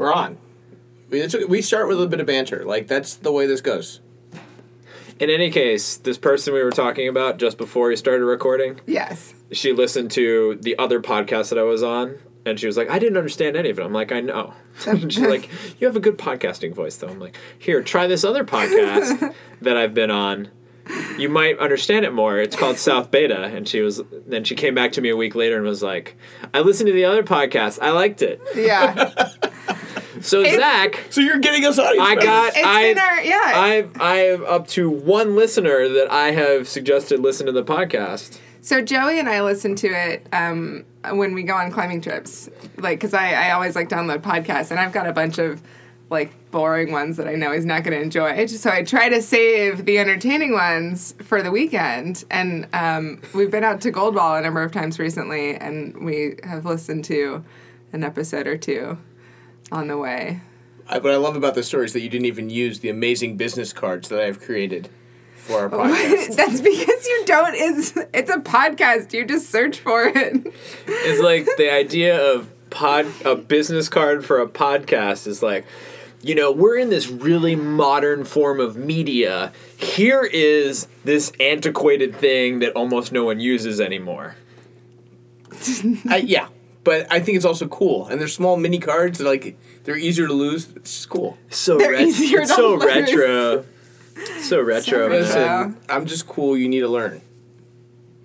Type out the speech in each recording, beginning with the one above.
we're on. We, it's, we start with a bit of banter. Like that's the way this goes. In any case, this person we were talking about just before we started recording, Yes. she listened to the other podcast that I was on, and she was like, "I didn't understand any of it." I'm like, "I know." And She's like, "You have a good podcasting voice, though." I'm like, "Here, try this other podcast that I've been on. You might understand it more. It's called South Beta." And she was, then she came back to me a week later and was like, "I listened to the other podcast. I liked it." Yeah. So Zach. So you're getting us audience. I got It's I in our- yeah. I I have up to one listener that I have suggested listen to the podcast. So Joey and I listen to it um, when we go on climbing trips, like because I, I always like download podcasts, and I've got a bunch of like boring ones that I know he's not going to enjoy. So I try to save the entertaining ones for the weekend, and um, we've been out to Goldwall a number of times recently, and we have listened to an episode or two on the way. I, what I love about this story is that you didn't even use the amazing business cards that I've created for our podcast. That's because you don't. It's it's a podcast. You just search for it. It's like the idea of pod a business card for a podcast is like you know, we're in this really modern form of media. Here is this antiquated thing that almost no one uses anymore. I, yeah, but I think it's also cool, and they're small mini cards. That, like they're easier to lose. It's just cool. So They're ret- easier it's to so lose. retro. So retro. man. Listen, I'm just cool. You need to learn.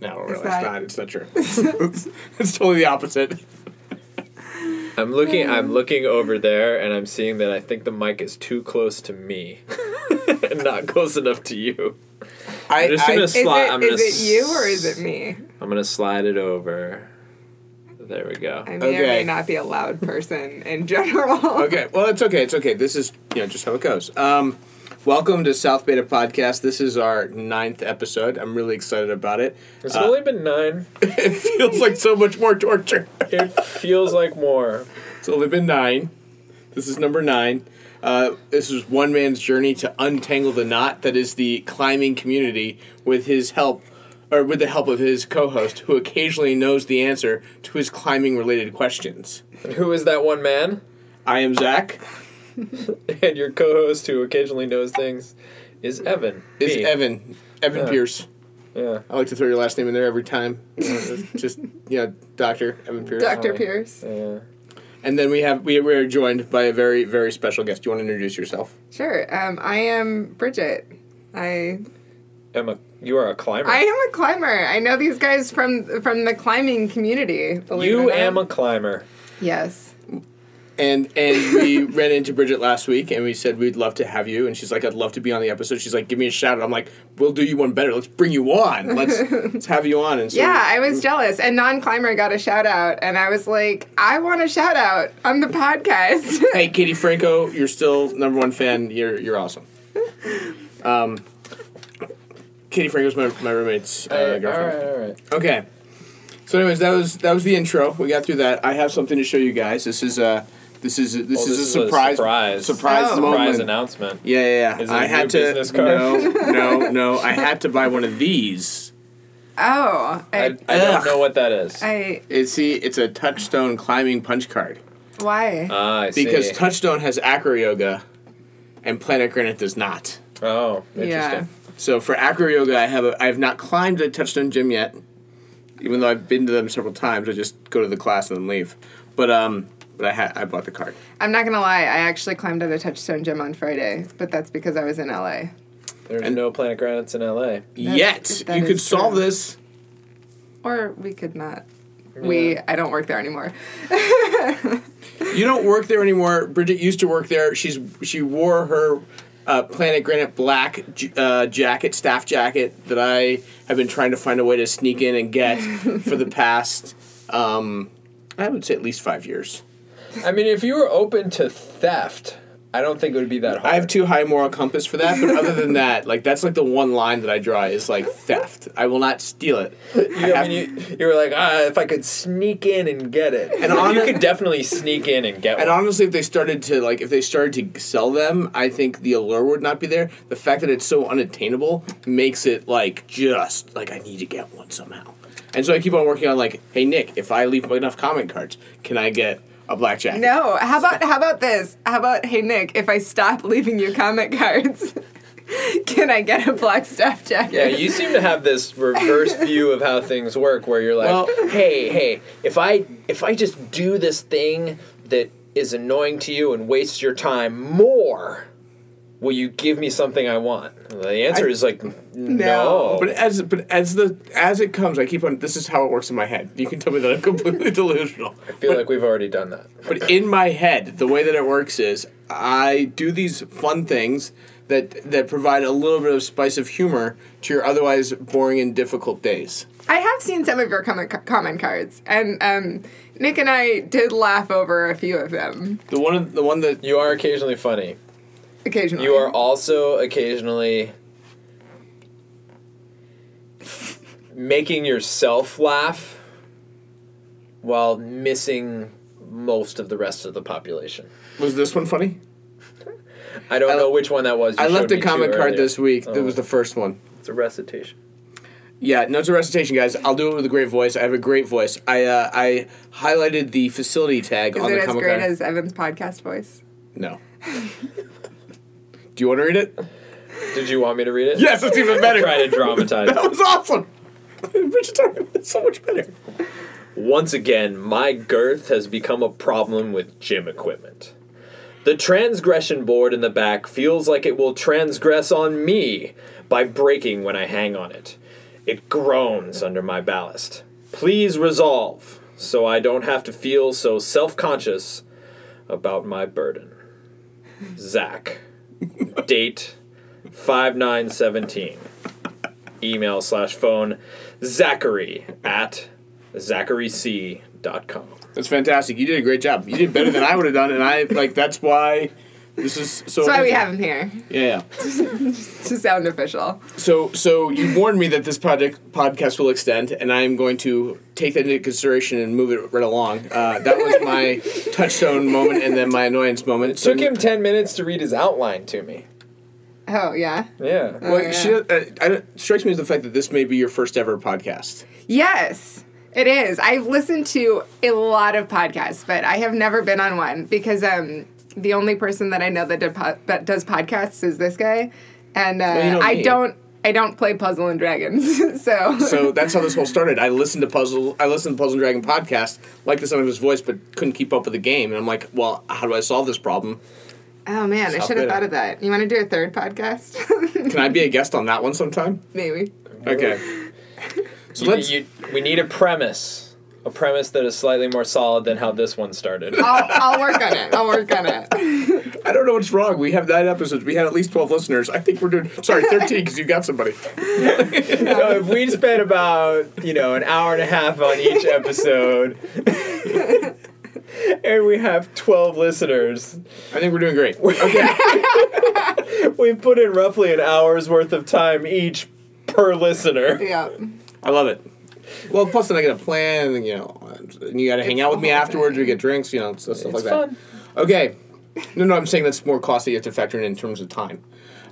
No, really, it's not. It's not true. it's totally the opposite. I'm looking. I'm looking over there, and I'm seeing that I think the mic is too close to me, and not close enough to you. I, I'm just gonna I, Is Sli- it I'm is gonna it you or is it me? I'm gonna slide it over. There we go. I may or may not be a loud person in general. okay, well, it's okay. It's okay. This is you know just how it goes. Um, welcome to South Beta Podcast. This is our ninth episode. I'm really excited about it. It's Uh, only been nine. it feels like so much more torture. It feels like more. It's only been nine. This is number nine. Uh, this is one man's journey to untangle the knot that is the climbing community with his help, or with the help of his co-host, who occasionally knows the answer to his climbing-related questions. And who is that one man? I am Zach. And your co-host, who occasionally knows things, is Evan. Is Me. Evan. Evan Yeah. Pierce. Yeah. I like to throw your last name in there every time. You know, just you know, Doctor Evan Pierce. Dr. Hi. Pierce. Yeah. And then we have we we are joined by a very very special guest. Do you want to introduce yourself? Sure. Um, I am Bridget. I Emma, you are a climber. I am a climber. I know these guys from from the climbing community. Believe you it or am a climber. yes. And and we ran into Bridget last week, and we said we'd love to have you. And she's like, I'd love to be on the episode. She's like, give me a shout. Out. I'm like, we'll do you one better. Let's bring you on. Let's let's have you on. And so Yeah, I was jealous. And non climber got a shout out, and I was like, I want a shout out on the podcast. Hey, Katie Franco, you're still number one fan. You're you're awesome. Um, Katie Franco's my my roommate's uh, all right, girlfriend. all right. Okay. So, anyways, that was that was the intro. We got through that. I have something to show you guys. This is a this is this, Well, is, this a is a surprise surprise. surprise Oh. moment. Surprise announcement. Yeah, yeah, yeah. Is it I a had new to card? no, no, no. I had to buy one of these. oh, I, I, I don't know what that is. I, It's see, it's a Touchstone climbing punch card why? ah, I see. because Touchstone has acro yoga, and Planet Granite does not. oh, interesting. Yeah. So for acro yoga, I have a, I have not climbed a Touchstone gym yet, even though I've been to them several times. I just go to the class and then leave. But um, but I had I bought the card. I'm not gonna lie. I actually climbed at a Touchstone gym on Friday, but that's because I was in LA. There's And- no Planet Granites in LA. Yet that you could is solve this. Or we could not. We. I don't work there anymore. You don't work there anymore. Bridget used to work there. She's she wore her uh, Planet Granite black j- uh, jacket, staff jacket that I have been trying to find a way to sneak in and get for the past, um, I would say at least five years. I mean, if you were open to theft, I don't think it would be that hard. I have too high moral compass for that, but other than that, like that's like the one line that I draw is like theft. I will not steal it. You, I I mean, you, you were like, ah, if I could sneak in and get it, And on you could definitely sneak in and get one. And one. honestly, if they started to like, if they started to sell them, I think the allure would not be there. The fact that it's so unattainable makes it like just like I need to get one somehow. And so I keep on working on like, hey Nick, if I leave enough comment cards, can I get a black jacket. No. How about how about this? How about hey Nick, if I stop leaving you comment cards, can I get a black staff jacket? Yeah, you seem to have this reverse view of how things work, where you're like, Well- "Hey, hey, if I if I just do this thing that is annoying to you and wastes your time more, will you give me something I want?" The answer I- is like, no. But as but as the as it comes, I keep on. This is how it works in my head. You can tell me that I'm completely delusional. I feel like we've already done that. But in my head, the way that it works is I do these fun things that that provide a little bit of spice of humor to your otherwise boring and difficult days. I have seen some of your comment comment cards, and um, Nick and I did laugh over a few of them The one of the one that You are occasionally funny. Occasionally. You are also occasionally making yourself laugh while missing most of the rest of the population. was this one funny. I don't I know le- which one that was. You I left a me two comment card earlier. this week. That Oh. was the first one. It's a recitation. Yeah, no, it's a recitation, guys. I'll do it with a great voice. I have a great voice. I uh, I highlighted the facility tag Is on it the as comic great card. as Evan's podcast voice? no. do you want to read it? Did you want me to read it? Yes, it's even better. Try to dramatize. That was awesome. Richard Turner, it's so much better. Once again, my girth has become a problem with gym equipment. The transgression board in the back feels like it will transgress on me by breaking when I hang on it. It groans under my ballast. Please resolve so I don't have to feel so self conscious about my burden. Zach. Date 5917. Email slash phone Zachary at zacharyc.com. That's fantastic. You did a great job. You did better than I would have done, and I like that's why this is so. That's why we have him here Yeah, yeah. to sound official. So, so you warned me that this project podcast will extend, and I am going to take that into consideration and move it right along. Uh, that was my touchstone moment, and then my annoyance moment. It took him 10 minutes to read his outline to me. Oh yeah. Yeah. Well, yeah. she, uh, I don't, strikes me as the fact that this may be your first ever podcast. Yes, it is. I've listened to a lot of podcasts, but I have never been on one because um, the only person that I know that, did po- that does podcasts is this guy, and uh, you know I me. don't. I don't play Puzzle and Dragons, so So that's how this whole started. I listened to Puzzle. I listened to Puzzle and Dragon podcast, liked the sound of his voice, but couldn't keep up with the game. And I'm like, well, how do I solve this problem? oh man, I should have thought of that. You want to do a third podcast? Can I be a guest on that one sometime? Maybe. Okay. So You- let's. you- we need a premise. A premise that is slightly more solid than how this one started. I'll, I'll work on it. I'll work on it. I don't know what's wrong. We have nine episodes. We had at least twelve listeners. I think we're doing. Sorry, thirteen because you got somebody. so if we spent about, you know, an hour and a half on each episode, and we have 12 listeners, I think we're doing great. Okay. we've put in roughly an hour's worth of time each per listener. Yeah. I love it. Well, plus then I get a plan, and you know, and you got to hang out with me afterwards. We get drinks, you know, stuff, stuff It's like fun. that. Okay. No, no, I'm saying that's more costly. You have to factor in in terms of time.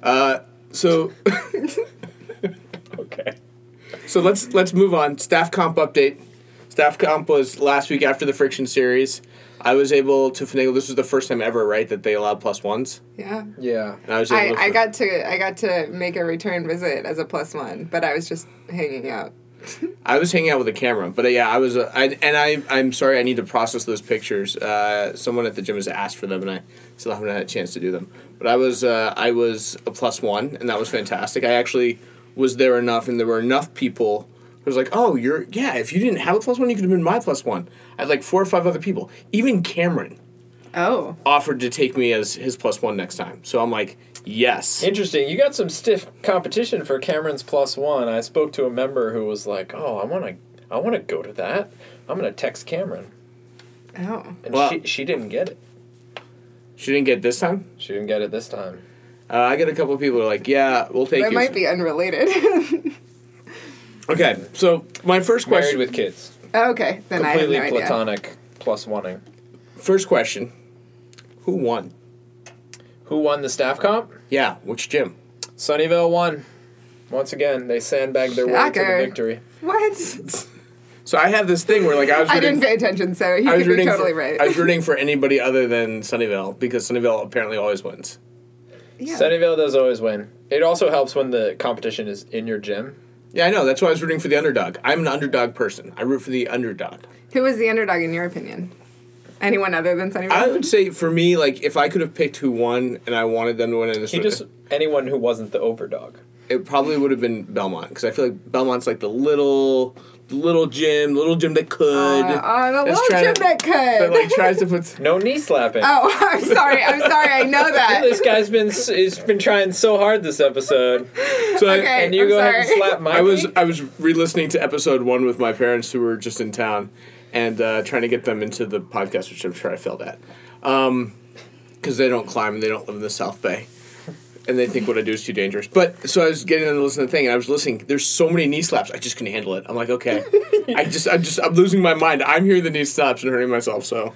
Uh, so, Okay. so let's let's move on. Staff comp update. Staff comp was last week after the friction series. I was able to finagle. This was the first time ever, right, that they allowed plus ones. Yeah. Yeah. And I was I, to I got to I got to make a return visit as a plus one, but I was just hanging out. I was hanging out with a camera, but uh, yeah, I was. Uh, I, and I, I'm sorry, I need to process those pictures. Uh, someone at the gym has asked for them, and I still haven't had a chance to do them. But I was, uh, I was a plus one, and that was fantastic. I actually was there enough, and there were enough people. It was like, oh, you're yeah. If you didn't have a plus one, you could have been my plus one. I had like four or five other people. Even Cameron Oh. offered to take me as his plus one next time. So I'm like, yes. Interesting. You got some stiff competition for Cameron's plus one. I spoke to a member who was like, "Oh, I want to, I want to go to that. I'm gonna text Cameron," Oh. and Well- she she didn't get it. She didn't get it this time. She didn't get it this time. Uh, I get a couple of people who are like, yeah, we'll take it. That you. might be unrelated. Okay, so my first Married question. with kids. okay, then I have Completely no idea. platonic plus oneing. First question. Who won? Who won the staff comp? Yeah, which gym? Sunnyvale won. Once again, they sandbagged their way to the victory. What? So I have this thing where like I was Rooting, I didn't pay attention, so he I was could be rooting totally for, right. I was rooting for anybody other than Sunnyvale because Sunnyvale apparently always wins. yeah. Sunnyvale does always win. It also helps when the competition is in your gym. Yeah, I know. That's why I was rooting for the underdog. I'm an underdog person. I root for the underdog. Who was the underdog in your opinion? Anyone other than Sunnyvale? I would say for me, like if I could have picked who won and I wanted them to win in this, He just anyone who wasn't the overdog. it probably would have been Belmont because I feel like Belmont's like the little, little gym, the little gym that could. Uh, oh, the little trying gym to- that could. that like tries to put. No knee slapping. oh, I'm sorry. I'm sorry. I know that. This guy's been he's been trying so hard this episode, So I- Okay. and you I'm go ahead and sorry. slap Mikey. I was I was re-listening to episode one with my parents who were just in town, and uh, trying to get them into the podcast, which I'm sure I failed at, because they don't climb and they don't live in the South Bay, and they think what I do is too dangerous. But so I was getting them to listen to the thing, and I was listening. There's so many knee slaps, I just couldn't handle it. I'm like, okay, I just I'm just I'm losing my mind. I'm hearing the knee slaps and hurting myself. So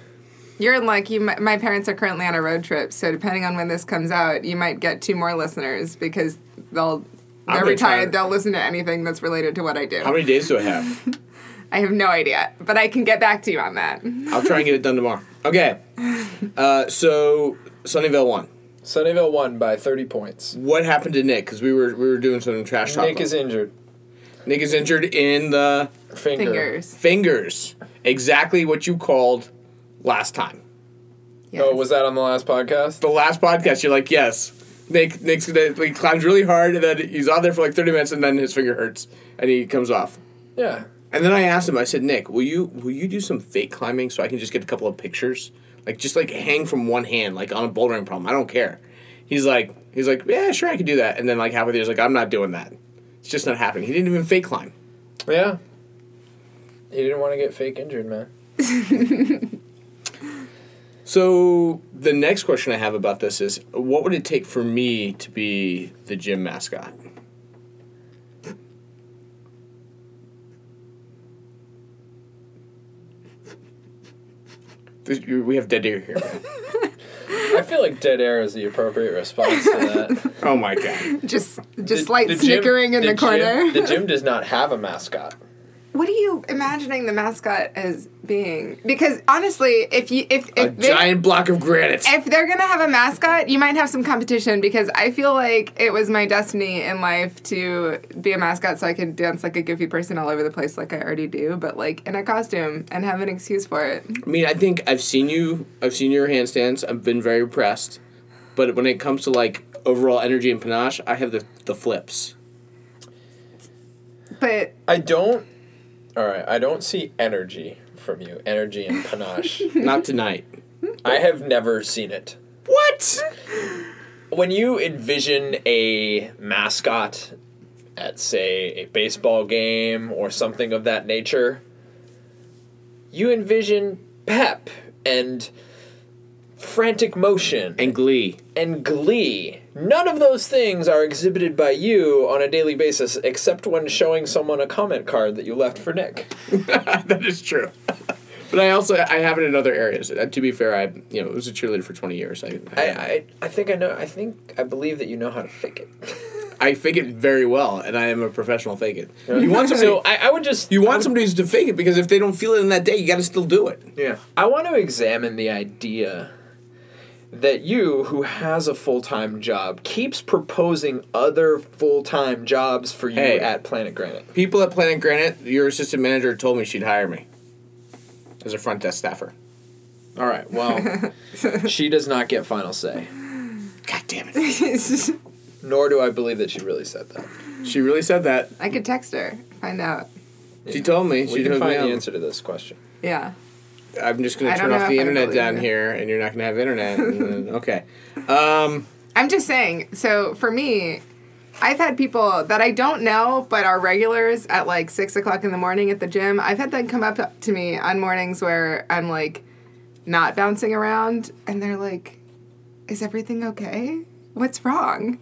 You're in luck. You, my parents are currently on a road trip, so depending on when this comes out, you might get two more listeners because they'll. They're retired. They'll listen to anything that's related to what I do. how many days do I have? I have no idea, but I can get back to you on that. I'll try and get it done tomorrow. Okay, uh, so Sunnyvale won. Sunnyvale won by thirty points. What happened to Nick? Because we were we were doing some trash talk. Nick is injured. Nick is injured in the Finger. Fingers. fingers. Exactly what you called last time. Yes. Oh, was that on the last podcast? The last podcast, you're like, yes. Nick Nick's gonna he climbs really hard and then he's on there for like thirty minutes and then his finger hurts and he comes off. Yeah. And then I asked him, I said, Nick, will you will you do some fake climbing so I can just get a couple of pictures? Like just like hang from one hand, like on a bouldering problem. I don't care. He's like he's like, Yeah, sure I could do that. And then like halfway through he's like, I'm not doing that. It's just not happening. He didn't even fake climb. Yeah. He didn't want to get fake injured, man. So the next question I have about this is, what would it take for me to be the gym mascot? We have dead air here. I feel like dead air is the appropriate response to that. oh my god! just The- just light the gym- snickering in the, gym- corner. the gym does not have a mascot. What are you imagining the mascot as being? Because honestly, if you if A if they- giant block of granite. if they're gonna have a mascot, you might have some competition because I feel like it was my destiny in life to be a mascot so I could dance like a goofy person all over the place like I already do, but like in a costume and have an excuse for it. I mean, I think I've seen you. I've seen your handstands. I've been very impressed. But when it comes to like overall energy and panache, I have the the flips. But I don't. All right, I don't see energy from you. Energy and panache. Not tonight. I have never seen it. What? When you envision a mascot at, say, a baseball game or something of that nature, you envision pep and frantic motion And Glee. and glee. None of those things are exhibited by you on a daily basis except when showing someone a comment card that you left for Nick. that is true. But I also I have it in other areas. Uh, to be fair, I you know was a cheerleader for twenty years. I I, I, I, I think I know I think I believe that you know how to fake it. I fake it very well, and I am a professional fake it. You want somebody so I, I would just you want somebody to fake it because if they don't feel it in that day, you got to still do it. Yeah. I want to examine the idea that you, who has a full time job, keeps proposing other full time jobs for you Hey. at Planet Granite. People at Planet Granite, your assistant manager told me she'd hire me as a front desk staffer. All right. Well, she does not get final say. God damn it! Nor do I believe that she really said that. She really said that. I could text her, find out. She told me We she'd can hook me find the up. answer to this question. Yeah. I'm just gonna turn off the internet down here, and you're not gonna have internet. and then- okay. Um, I'm just saying. So for me, I've had people that I don't know but are regulars at like six o'clock in the morning at the gym. I've had them come up to me on mornings where I'm like not bouncing around, and they're like, "Is everything okay? What's wrong?"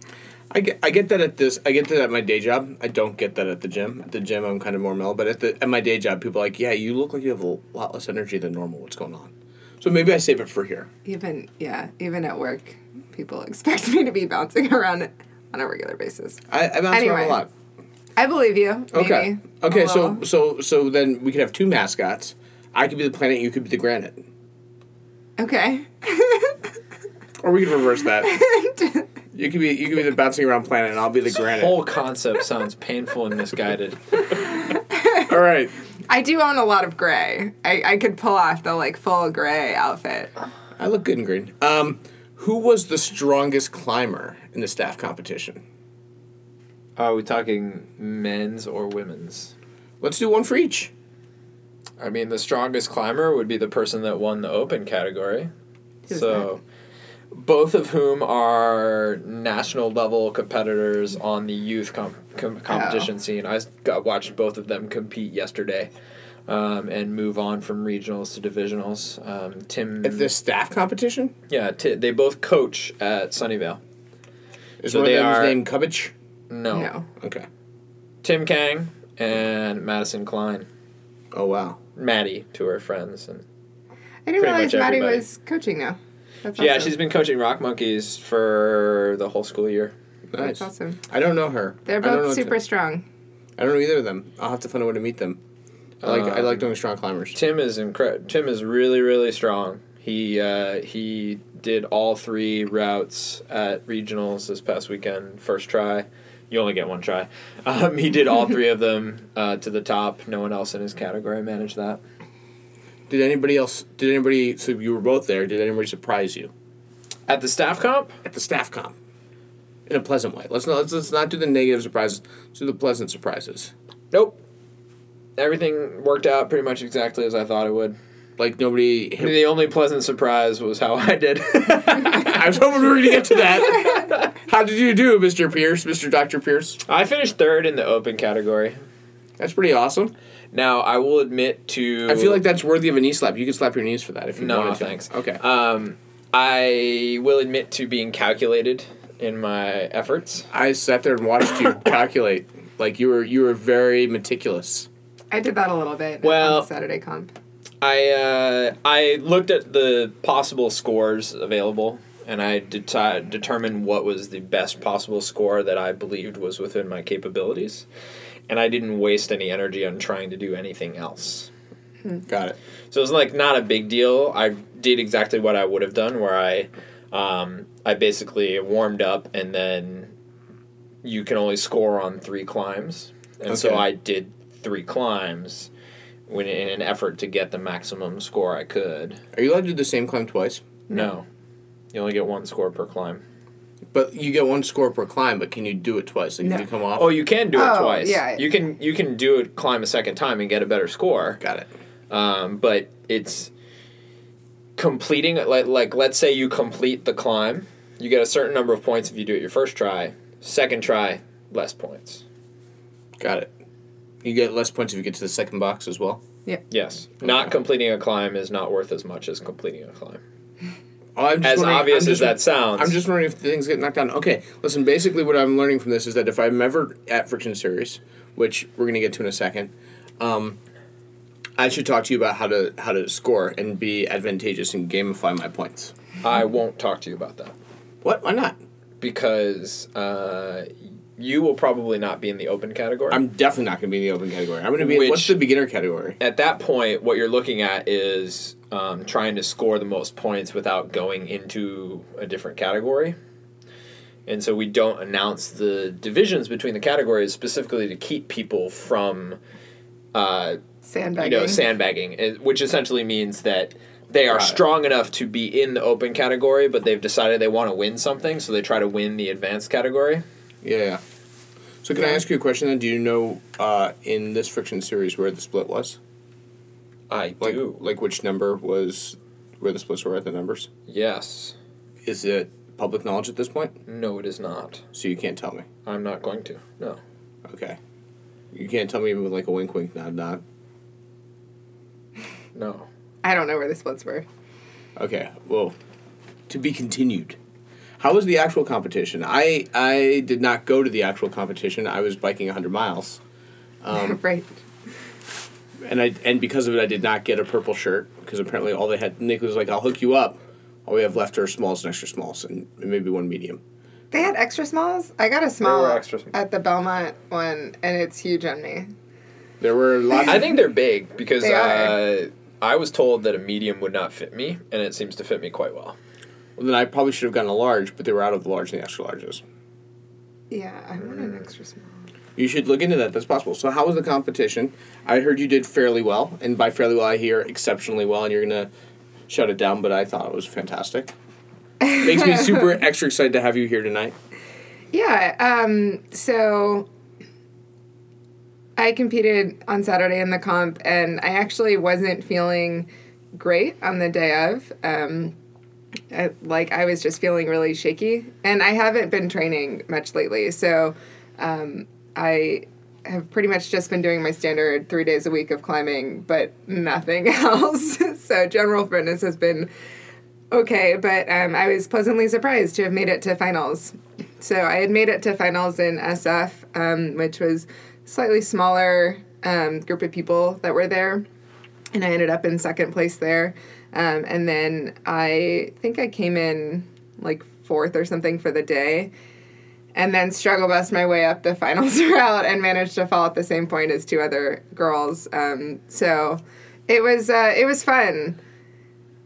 I get, I get that at this. I get that at my day job. I don't get that at the gym. At the gym, I'm kind of more mellow. But at the at my day job, people are like, yeah, you look like you have a lot less energy than normal. What's going on? So maybe I save it for here. Even yeah, even at work, people expect me to be bouncing around on a regular basis. I, I bounce around a lot. I believe you. Okay. maybe. Okay. A So little. so so then we could have two mascots. I could be the planet. You could be the granite. Okay. Or we could reverse that. you could be you could be the bouncing around planet, and I'll be the granite. Whole concept sounds painful and misguided. All right. I do own a lot of gray. I, I could pull off the like full gray outfit. I look good in green. Um, who was the strongest climber in the staff competition? Are we talking men's or women's? Let's do one for each. I mean, the strongest climber would be the person that won the open category. Who's so, both of whom are national level competitors on the youth com- com- competition scene. I got watched both of them compete yesterday, um, and move on from regionals to divisionals. Um, Tim, At the staff competition, yeah, t- they both coach at Sunnyvale. is So one of they them are- named Cubbage? No, No. Okay. Tim Kang and Madison Klein. Oh wow. Maddie to her friends and I didn't realize Maddie was coaching now. That's yeah, awesome. she's been coaching Rock Monkeys for the whole school year. Nice. That's awesome. I don't know her. They're I don't know both what to- super strong. I don't know either of them. I'll have to find a way to meet them. I like I Um, like doing strong climbers. Tim is incredible. Tim is really really strong. He uh, he did all three routes at regionals this past weekend. First try. You only get one try. Um, he did all three of them uh, to the top. No one else in his category managed that. Did anybody else? Did anybody? So you were both there. Did anybody surprise you At the staff comp, at the staff comp? In a pleasant way. Let's not let's, let's not do the negative surprises. Let's do the pleasant surprises. nope. Everything worked out pretty much exactly as I thought it would. Like nobody. Hit, The only pleasant surprise was how I did. I was hoping we were going to get to that. How did you do, Mister Pierce, Mister Doctor Pierce? I finished third in the open category. That's pretty awesome. Now I will admit to. I feel like that's worthy of a knee slap. You can slap your knees for that if you No, wanted to. thanks. Okay. Um, I will admit to being calculated in my efforts. I sat there and watched you calculate. Like you were you were very meticulous. I did that a little bit Well- on the Saturday comp. I uh, I looked at the possible scores available, and I deti- determined what was the best possible score that I believed was within my capabilities, and I didn't waste any energy on trying to do anything else. Got it. So it was like not a big deal. I did exactly what I would have done, where I, um, I basically warmed up, and then you can only score on three climbs, and so I did three climbs, when in an effort to get the maximum score I could. Are you allowed to do the same climb twice? No, you only get one score per climb. But you get one score per climb. But can you do it twice? Like No. if you come off. Oh, you can do it Oh, twice. yeah. you can you can do it climb a second time and get a better score. got it. um, but it's completing like like let's say you complete the climb you get a certain number of points if you do it your first try second try less points Got it. You get less points if you get to the second box as well. Yeah. Yes not completing a climb is not worth as much as completing a climb I'm just as obvious I'm as that sounds I'm just wondering if things get knocked down. Okay, listen. Basically, what I'm learning from this is that if I'm ever at Friction Series, which we're gonna get to in a second, um, I should talk to you about how to how to score and be advantageous and gamify my points. i won't talk to you about that What? Why not? because uh, you will probably not be in the open category I'm definitely not gonna be in the open category. I'm gonna be. in, what's the beginner category? at that point, what you're looking at is um, trying to score the most points without going into a different category. And so we don't announce the divisions between the categories specifically to keep people from, uh, Sandbagging. you know, sandbagging, eh, which essentially means that they are Got strong enough to be in the open category, but they've decided they want to win something, so they try to win the advanced category. Yeah. yeah. So can I ask you a question then? Do you know uh, in this Friction Series where the split was? I Like, do. like which number was where the splits were at the numbers? Yes. Is it public knowledge at this point? No, it is not. So you can't tell me. I'm not going to. No. Okay. You can't tell me even with like a wink, wink, nod, nod. No. I don't know where the splits were. Okay. Well, to be continued. How was the actual competition? I I did not go to the actual competition. I was biking 100 miles, Um, right. And I and because of it, I did not get a purple shirt because apparently all they had. Nick was like, "I'll hook you up. All we have left are smalls and extra smalls, and maybe one medium." They had extra smalls. I got a small extra sm- at the Belmont one, and it's huge on me. There were lots. I think they're big because They uh, I was told that a medium would not fit me, and it seems to fit me quite well. well, then I probably should have gotten a large, but they were out of the large and the extra larges. Yeah, I want an extra small. You should look into that. That's possible. So, how was the competition? I heard you did fairly well, and by fairly well, I hear exceptionally well, and you're gonna shut it down. But I thought it was fantastic. Makes me super extra excited to have you here tonight. Yeah. Um, so I competed on Saturday in the comp, and I actually wasn't feeling great on the day of. Um, I, like I was just feeling really shaky, and I haven't been training much lately. So um, I have pretty much just been doing my standard three days a week of climbing, but nothing else. so general fitness has been okay, but um, I was pleasantly surprised to have made it to finals. So I had made it to finals in SF, um, which was slightly smaller um, group of people that were there, and I ended up in second place there. Um, and then I think I came in like fourth or something for the day, and then struggle bust my way up the finals route and managed to fall at the same point as two other girls. Um, so it was uh, it was fun.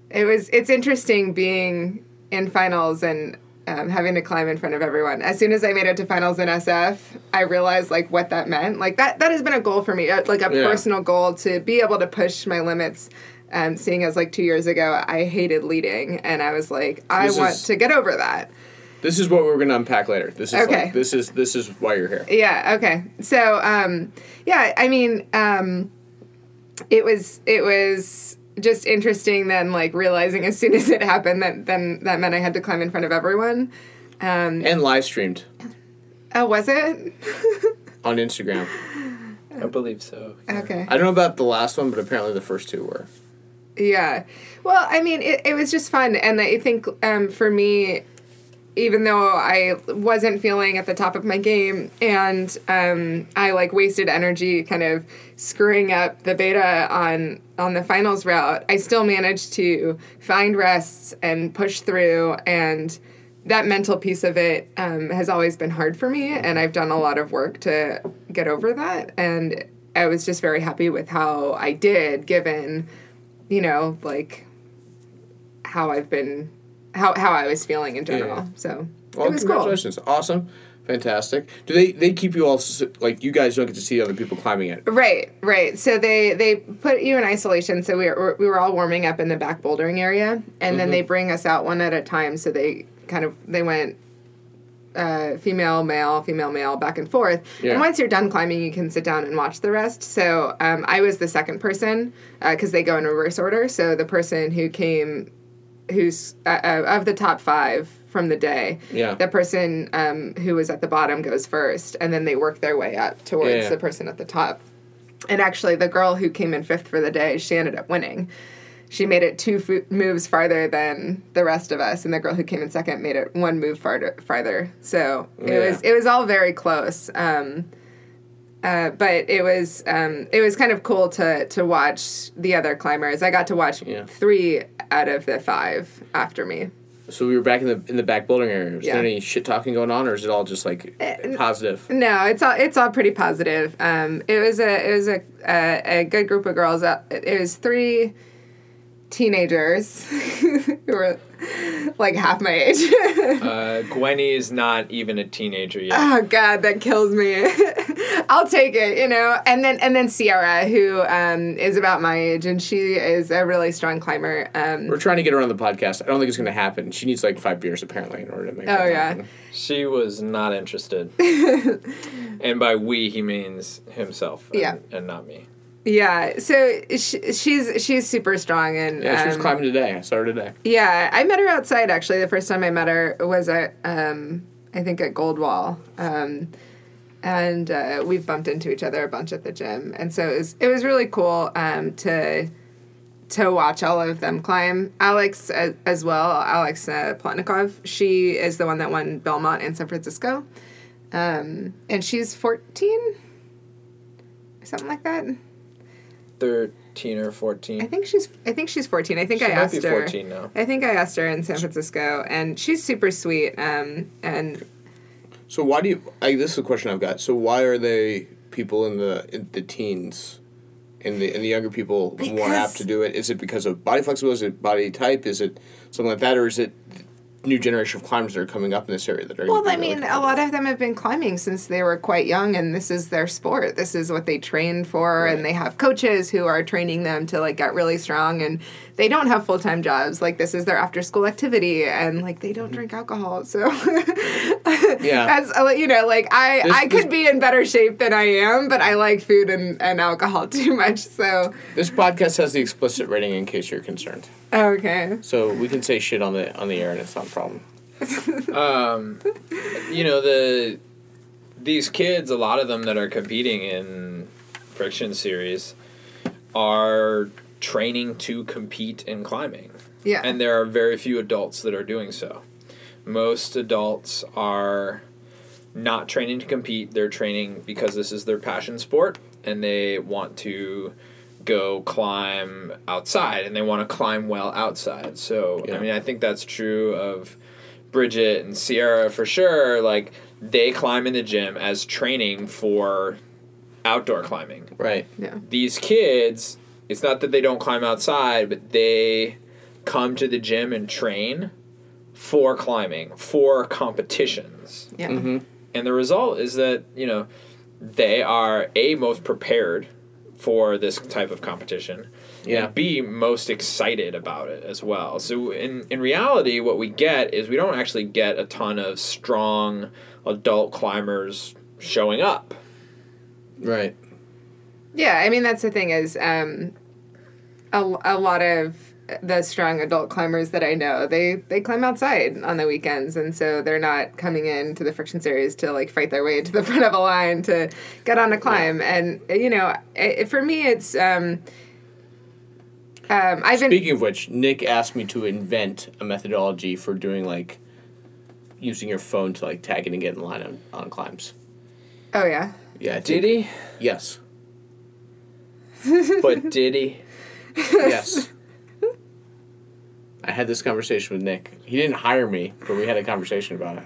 It was it's interesting being in finals and um, having to climb in front of everyone. As soon as I made it to finals in SF, I realized like what that meant. Like that that has been a goal for me, uh, like a Yeah. personal goal to be able to push my limits. Um, seeing as like two years ago, I hated leading, and I was like, I this want is- to get over that. This is what we're gonna unpack later. This is Okay. like, this is this is why you're here. Yeah. Okay. So, um, yeah. I mean, um, it was it was just interesting. Then, like realizing as soon as it happened that then that meant I had to climb in front of everyone. Um, And live streamed oh, was it? on Instagram. I believe so. okay. I don't know about the last one, but apparently the first two were. Yeah. Well, I mean, it, it was just fun. And I think um, for me, even though I wasn't feeling at the top of my game and um, I like wasted energy kind of screwing up the beta on on the finals route, I still managed to find rests and push through and that mental piece of it um, has always been hard for me and I've done a lot of work to get over that and I was just very happy with how I did given you know, like how I've been, how how I was feeling in general. Yeah. So Well, it was cool. congratulations! Awesome, fantastic. Do they they keep you all like you guys don't get to see other people climbing it? Right, right. So they they put you in isolation. So we were we were all warming up in the back bouldering area, and then they bring us out one at a time. So they kind of they went. Uh, female, male, female, male, back and forth. Yeah. And once you're done climbing, you can sit down and watch the rest. So um, I was the second person because they go in reverse order. So the person who came who's uh, uh, of the top five from the day. Yeah. The person um, who was at the bottom goes first, and then they work their way up towards Yeah, yeah. the person at the top. And actually, the girl who came in fifth for the day, she ended up winning. She made it two fo- moves farther than the rest of us, and the girl who came in second made it one move farther. farther. So it Yeah. was it was all very close. Um, uh, but it was um, it was kind of cool to to watch the other climbers. I got to watch Yeah. three out of the five after me. So we were back in the in the back building area. Was Yeah. there any shit talking going on, or is it all just like positive? No, it's all it's all pretty positive. Um, it was a it was a a, a good group of girls. Uh, It was three teenagers who were like half my age. Uh, Gwenny is not even a teenager yet. oh God, that kills me. I'll take it, you know. And then and then Sierra, who um, is about my age, and she is a really strong climber. Um, We're trying to get her on the podcast. I don't think it's going to happen. She needs like five beers apparently in order to make. Oh, that yeah. happen. She was not interested. and by we, he means himself. And, Yeah. And not me. Yeah, so she, she's she's super strong, and Yeah, she was um, climbing today. I saw her today. Yeah, I met her outside actually. The first time I met her was at um, I think at Goldwall, um, and uh, we've bumped into each other a bunch at the gym, and so it was it was really cool um, to to watch all of them climb. Alex as, as well, Alex uh, Plotnikov. She is the one that won Belmont in San Francisco, um, and she's fourteen, something like that. 13 or 14. I think she's. I think she's fourteen. I think She I might asked be her. 14 now. I think I asked her in San Francisco, and she's super sweet. Um, and So why do you? I, this is a question I've got. So why are they people in the in the teens, and the and the younger people more apt to do it? Is it because of body flexibility? Is it body type? Is it something like that, or is it new generation of climbers that are coming up in this area that are? well, I really mean, a lot of them have been climbing since they were quite young, and this is their sport. This is what they trained for, Right. and they have coaches who are training them to like get really strong. And they don't have full time jobs. Like this is their after school activity, and like they don't drink alcohol. So Yeah. as uh, you know, like I This- I could be in better shape than I am, but I like food and, and alcohol too much. So This podcast has the explicit rating in case you're concerned. Okay. So we can say shit on the on the air and it's not a problem. um, you know the these kids, a lot of them that are competing in friction series, are training to compete in climbing, Yeah. and there are very few adults that are doing so. Most adults are not training to compete; they're training because this is their passion sport, and they want to go climb outside and they want to climb well outside. So, Yeah. I mean, I think that's true of Bridget and Sierra for sure. Like, they climb in the gym as training for outdoor climbing. Right. yeah. These kids, it's not that they don't climb outside, but they come to the gym and train for climbing, for competitions. Yeah. Mm-hmm. And the result is that, you know, they are A, most prepared for this type of competition. Yeah. And B, most excited about it as well. So in, in reality, what we get is we don't actually get a ton of strong adult climbers showing up. Right. Yeah, I mean that's the thing is um, a, a lot of the strong adult climbers that I know they they climb outside on the weekends, and so they're not coming in to the friction series to like fight their way to the front of a line to get on a climb. And you know, it, for me, it's um, um, I've been Speaking of which, Nick asked me to invent a methodology for doing like using your phone to like tag it and get in line on, on climbs. oh yeah Yeah. I Did he? Yes. But did he? Yes. I had this conversation with Nick. He didn't hire me, but we had a conversation about it.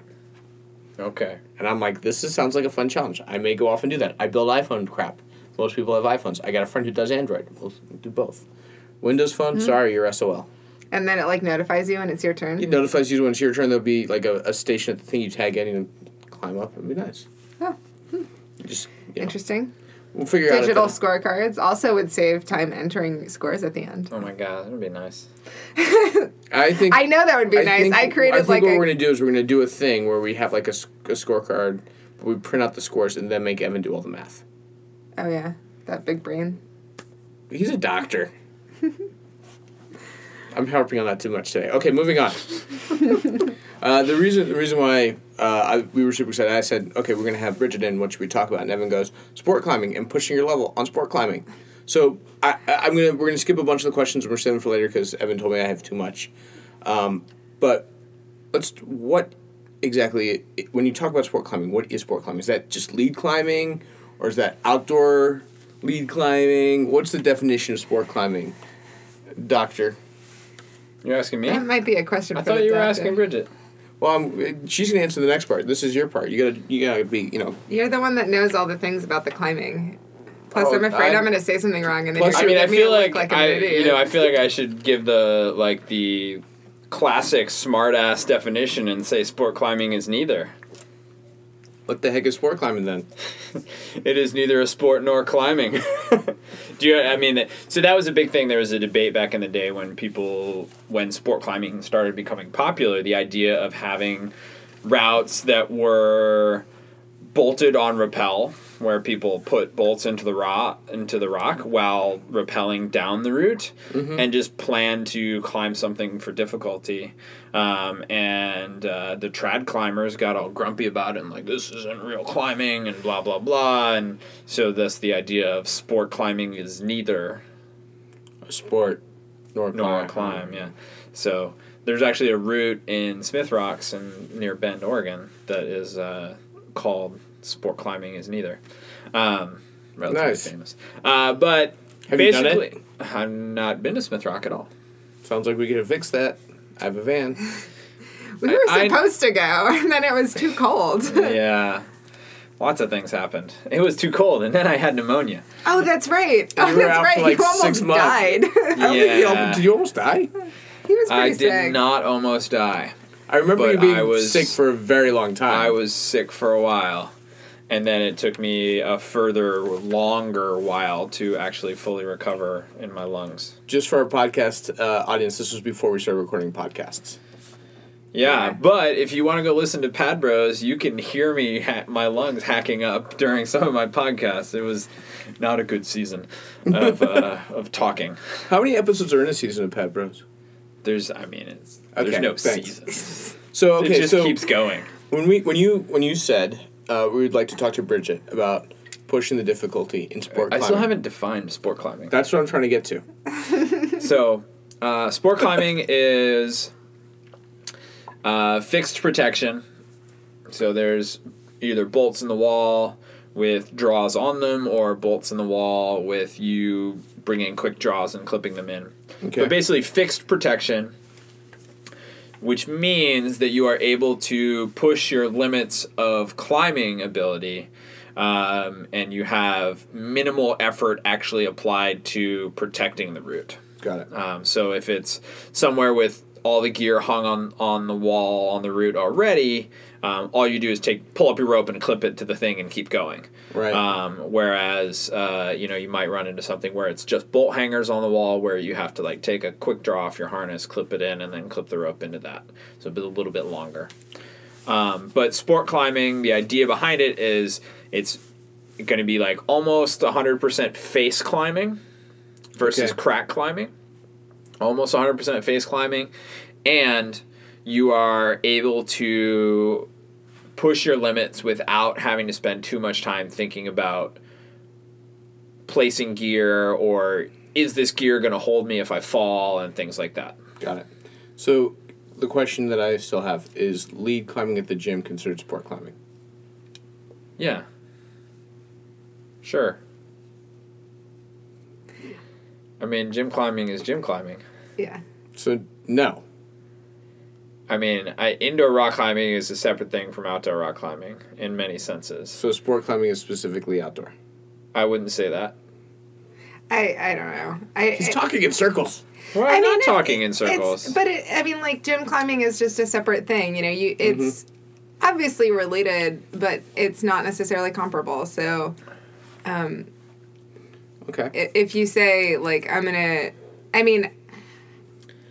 Okay. And I'm like, this is, sounds like a fun challenge. I may go off and do that. I build iPhone crap. Most people have iPhones. I got a friend who does Android. We'll do both. Windows phone, hmm. sorry, you're SOL. and then it like notifies you when it's your turn. It notifies you when it's your turn. There'll be like a, a station at the thing you tag in and climb up. It'd be nice. Oh. Just you know, Interesting. We'll figure out. Digital scorecards also would save time entering scores at the end. Oh my god, that would be nice. I think I know that would be nice. think- I created I think like what a we're gonna do is we're gonna do a thing where we have like a scorecard, but we print out the scores and then make Evan do all the math. oh yeah that big brain. He's a doctor. I'm harping on that too much today. Okay, moving on. uh, the reason the reason why uh, I, we were super excited, I said, okay, we're gonna have Bridget in. What should we talk about? And Evan goes, sport climbing and pushing your level on sport climbing. So I, I, I'm gonna we're gonna skip a bunch of the questions. We're saving for later because Evan told me I have too much. Um, but let's what exactly when you talk about sport climbing, what is sport climbing? Is that just lead climbing, or is that outdoor lead climbing? What's the definition of sport climbing, Doctor? You're asking me? That might be a question. I for thought the you were asking Bridget. Well, I'm, she's gonna answer the next part. This is your part. You gotta you gotta be you know. You're the one that knows all the things about the climbing. Plus, Oh, I'm afraid I'm- I'm, going to say something wrong, and then Plus- you're I gonna mean, I me feel like, like I, idiot. you know, I feel like I should give the like the classic smartass definition and say sport climbing is neither. What the heck is sport climbing then? It is neither a sport nor climbing. Do you? I mean, so that was a big thing. There was a debate back in the day when people, when sport climbing started becoming popular, the idea of having routes that were bolted on rappel, where people put bolts into the rock into the rock while rappelling down the route, and just plan to climb something for difficulty. Um, and uh, the trad climbers got all grumpy about it and like this isn't real climbing and blah blah blah. And so that's the idea of sport climbing is neither A sport nor climb. nor a climb. Yeah. So there's actually a route in Smith Rocks and near Bend, Oregon, that is uh, called "Sport Climbing is Neither." Um, relatively Nice. famous, uh, but Have you done Basically, it? I've not been to Smith Rock at all. Sounds like we could fix that. I have a van. We were I- supposed to go, and then it was too cold. yeah. Lots of things happened. It was too cold, and then I had pneumonia. oh, that's right. Oh, you were that's out right. for, like, you almost six months. died. I don't think you Yeah. almost, did you almost die? he was pretty I did not almost die. I remember you being I was- sick for a very long time. I was sick for a while, and then it took me a further, longer while to actually fully recover in my lungs. just for our podcast uh, audience. This was before we started recording podcasts. Yeah, Yeah. but if you want to go listen to Pad Bros, you can hear me ha- my lungs hacking up during some of my podcasts. It was not a good season of uh, of talking. How many episodes are in a season of Pad Bros? There's, I mean, it's Okay, there's no thanks. season. So okay, it just so keeps going. when we when you when you said uh, we would like to talk to Bridget about pushing the difficulty in sport climbing. I climbing. still haven't defined sport climbing. That's what I'm trying to get to. So, uh, sport climbing is uh, fixed protection. So there's either bolts in the wall with draws on them, or bolts in the wall with you bringing quick draws and clipping them in. Okay. But basically, fixed protection, which means that you are able to push your limits of climbing ability. Um, and you have minimal effort actually applied to protecting the route. Got it. Um, so if it's somewhere with all the gear hung on on the wall on the route already, um, all you do is take pull up your rope and clip it to the thing and keep going. Right. Um, whereas uh, you know you might run into something where it's just bolt hangers on the wall where you have to like take a quick draw off your harness, clip it in, and then clip the rope into that. So it's a little bit longer. Um, but sport climbing, the idea behind it is it's going to be like almost 100% face climbing versus Okay. crack climbing. Almost 100% face climbing. And you are able to push your limits without having to spend too much time thinking about placing gear or is this gear going to hold me if I fall and things like that. Got it. So the question that I still have is: lead climbing at the gym considered sport climbing? Yeah. Sure. I mean, gym climbing is gym climbing. yeah. So no. I mean, I, indoor rock climbing is a separate thing from outdoor rock climbing in many senses. So sport climbing is specifically outdoor. I wouldn't say that. I I don't know. I He's I- talking in circles. Well, I I'm mean, not it- talking in circles. but it, I mean, like gym climbing is just a separate thing. You know, you Mm-hmm. it's obviously related, but it's not necessarily comparable. So um, Okay. if you say like I'm gonna, I mean,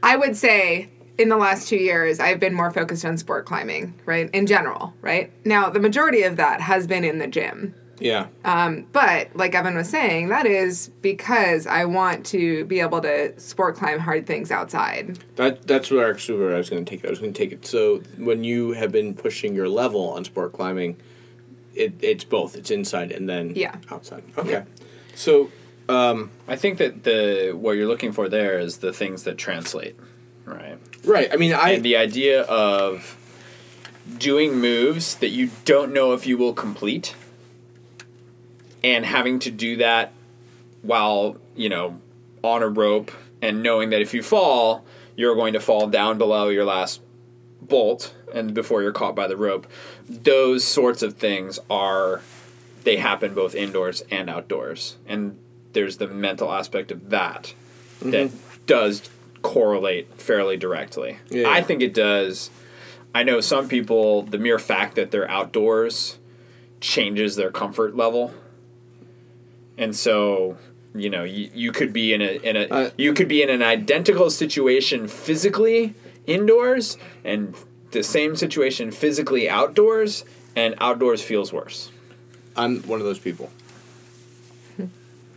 I would say in the last two years I've been more focused on sport climbing, right? In general, right? Now the majority of that has been in the gym. yeah. Um, but like Evan was saying, that is because I want to be able to sport climb hard things outside. That that's where actually where I was going to take it. I was going to take it. So when you have been pushing your level on sport climbing, it it's both. It's inside and then Yeah. outside. Okay. Yeah. So um, I think that the what you're looking for there is the things that translate, right? Right. I mean, I and the idea of doing moves that you don't know if you will complete and having to do that while you know on a rope and knowing that if you fall you're going to fall down below your last bolt and before you're caught by the rope those sorts of things are they happen both indoors and outdoors and there's the mental aspect of that mm-hmm. that does correlate fairly directly Yeah. i think it does i know some people the mere fact that they're outdoors changes their comfort level and so you know you, you could be in a in a Uh, you could be in an identical situation physically indoors and the same situation physically outdoors and outdoors feels worse I'm one of those people.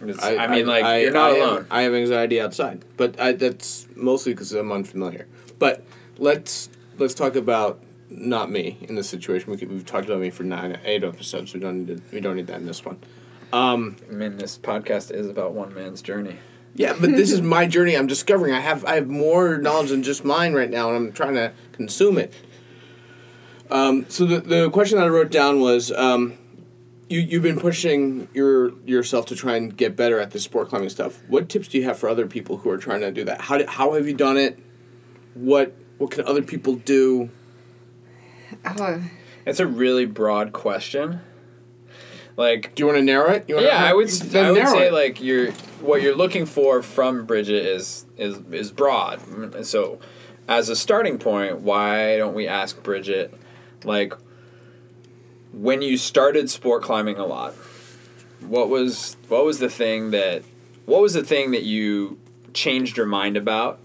It's- I, mean like you're not I have- alone I have anxiety outside, but I, that's mostly because I'm unfamiliar. But let's let's talk about not me in this situation. We could, we've talked about me for nine, eight episodes. We don't need to, we don't need that in this one. i mean this podcast is about one man's journey Yeah, but this is my journey. I'm discovering. I have I have more knowledge than just mine right now, and I'm trying to consume it. Um, so the the question that I wrote down was, um, you you've been pushing your yourself to try and get better at the sport climbing stuff. What tips do you have for other people who are trying to do that? How did, how have you done it? What what can other people do? Oh, It's a really broad question. Like, Do you want to narrow it? You wanna, yeah, I would. I would say it. like you're what you're looking for from Bridget is is is broad. So, as a starting point, why don't we ask Bridget, like, when you started sport climbing a lot, what was what was the thing that what was the thing that you changed your mind about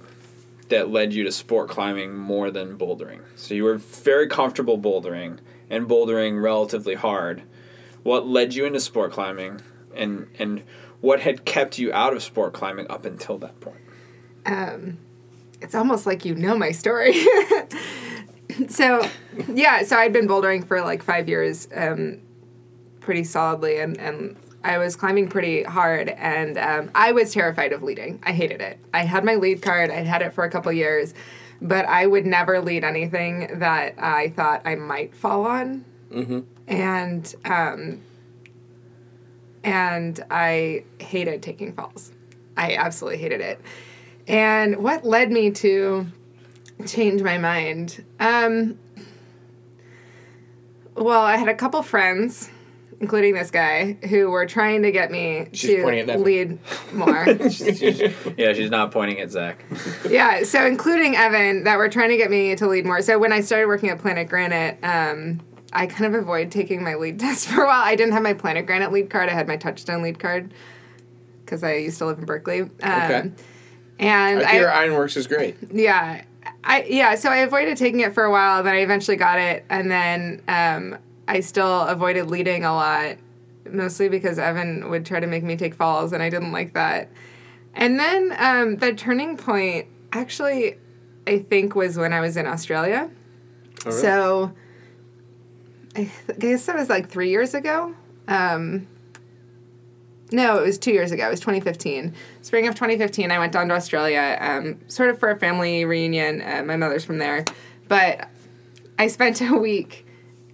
that led you to sport climbing more than bouldering? So you were very comfortable bouldering and bouldering relatively hard. What led you into sport climbing and and what had kept you out of sport climbing up until that point? um, it's almost like you know my story. so, yeah, so I'd been bouldering for like five years, um, pretty solidly, and, and I was climbing pretty hard, and um, I was terrified of leading. I hated it. I had my lead card, I'd had it for a couple years, but I would never lead anything that I thought I might fall on. Mm-hmm. And, um, and I hated taking falls. I absolutely hated it. And what led me to change my mind? Um, well, I had a couple friends, including this guy, who were trying to get me She's pointing at to lead more. yeah, she's not pointing at Zach. yeah, so including Evan, that were trying to get me to lead more. So when I started working at Planet Granite, um, I kind of avoided taking my lead test for a while. I didn't have my Planet Granite lead card. I had my Touchstone lead card because I used to live in Berkeley. Um, Okay. And I hear Ironworks is great. yeah. I yeah, so I avoided taking it for a while, then I eventually got it, and then um, I still avoided leading a lot, mostly because Evan would try to make me take falls, and I didn't like that. And then um, the turning point actually, I think, was when I was in Australia. Oh, really? So I guess that was like three years ago. Um, no, it was two years ago. It was 2015. Spring of 2015, I went down to Australia, um, sort of for a family reunion. Uh, my mother's from there. But I spent a week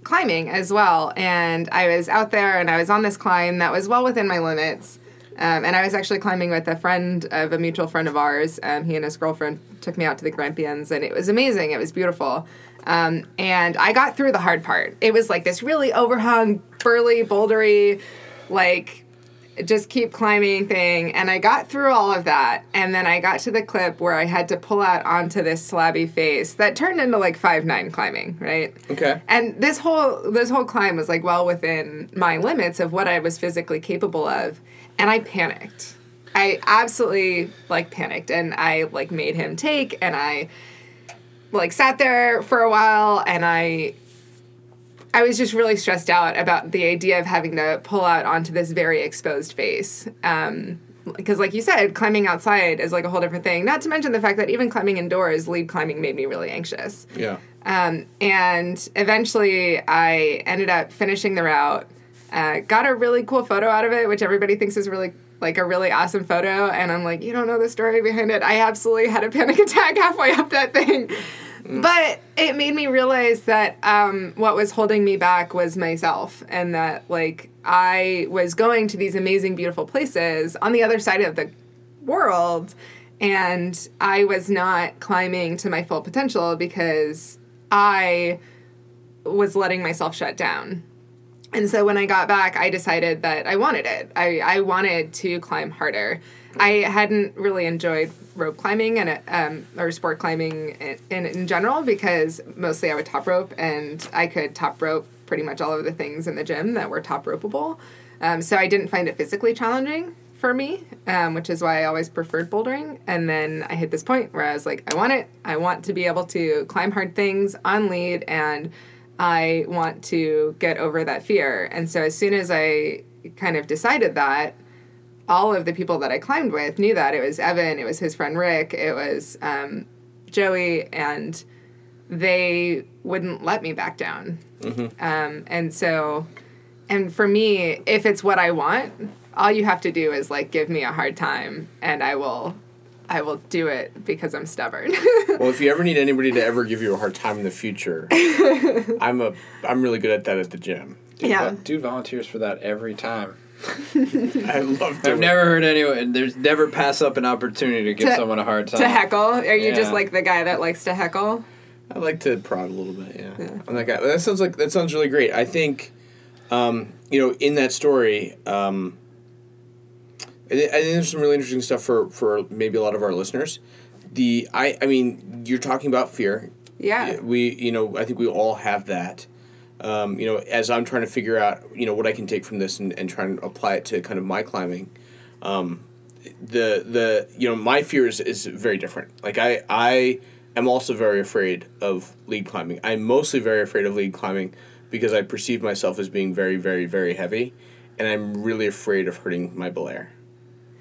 climbing as well. And I was out there and I was on this climb that was well within my limits. Um, and I was actually climbing with a friend of a mutual friend of ours. Um, he and his girlfriend took me out to the Grampians, and it was amazing. It was beautiful. Um, and I got through the hard part. It was like this really overhung, burly, bouldery, like just keep climbing thing. And I got through all of that. And then I got to the clip where I had to pull out onto this slabby face that turned into like five nine climbing, right? Okay. And this whole this whole climb was like well within my limits of what I was physically capable of, and I panicked. I absolutely like panicked, and I like made him take, and I like sat there for a while, and I I was just really stressed out about the idea of having to pull out onto this very exposed face. Um, because, like you said, climbing outside is like a whole different thing. Not to mention the fact that even climbing indoors, lead climbing made me really anxious. Yeah. Um, and eventually, I ended up finishing the route. Uh, got a really cool photo out of it, which everybody thinks is really like a really awesome photo. And I'm like, you don't know the story behind it. I absolutely had a panic attack halfway up that thing. But it made me realize that um, what was holding me back was myself, and that like I was going to these amazing, beautiful places on the other side of the world, and I was not climbing to my full potential because I was letting myself shut down. And so when I got back, I decided that I wanted it. I, I wanted to climb harder. I hadn't really enjoyed rope climbing and um, or sport climbing in, in, general because mostly I would top rope and I could top rope pretty much all of the things in the gym that were top ropeable. Um, so I didn't find it physically challenging for me, um, which is why I always preferred bouldering. And then I hit this point where I was like, I want it. I want to be able to climb hard things on lead and I want to get over that fear. And so as soon as I kind of decided that, all of the people that I climbed with knew that. It was Evan, it was his friend Rick, it was um, Joey, and they wouldn't let me back down. Um, and so, and for me, if it's what I want, all you have to do is like give me a hard time, and I will, I will do it because I'm stubborn. Well, if you ever need anybody to ever give you a hard time in the future, I'm a I'm really good at that at the gym. Dude, Yeah. vo- dude volunteers for that every time. I love doing I've never heard anyone. There's never pass up an opportunity to give To- someone a hard time. To heckle? Are you just like the guy that likes to heckle? I like to prod a little bit, yeah. I'm that guy. That sounds like that sounds really great. I think, um, you know, in that story, um, I, thi- I think there's some really interesting stuff for for maybe a lot of our listeners. The I I mean, you're talking about fear. Yeah. We you know I think we all have that. Um, you know, as I'm trying to figure out you know what I can take from this and, and try and apply it to kind of my climbing. Um, the the you know my fear is, is very different. Like I I am also very afraid of lead climbing. I'm mostly very afraid of lead climbing because I perceive myself as being very very very heavy, and I'm really afraid of hurting my belayer.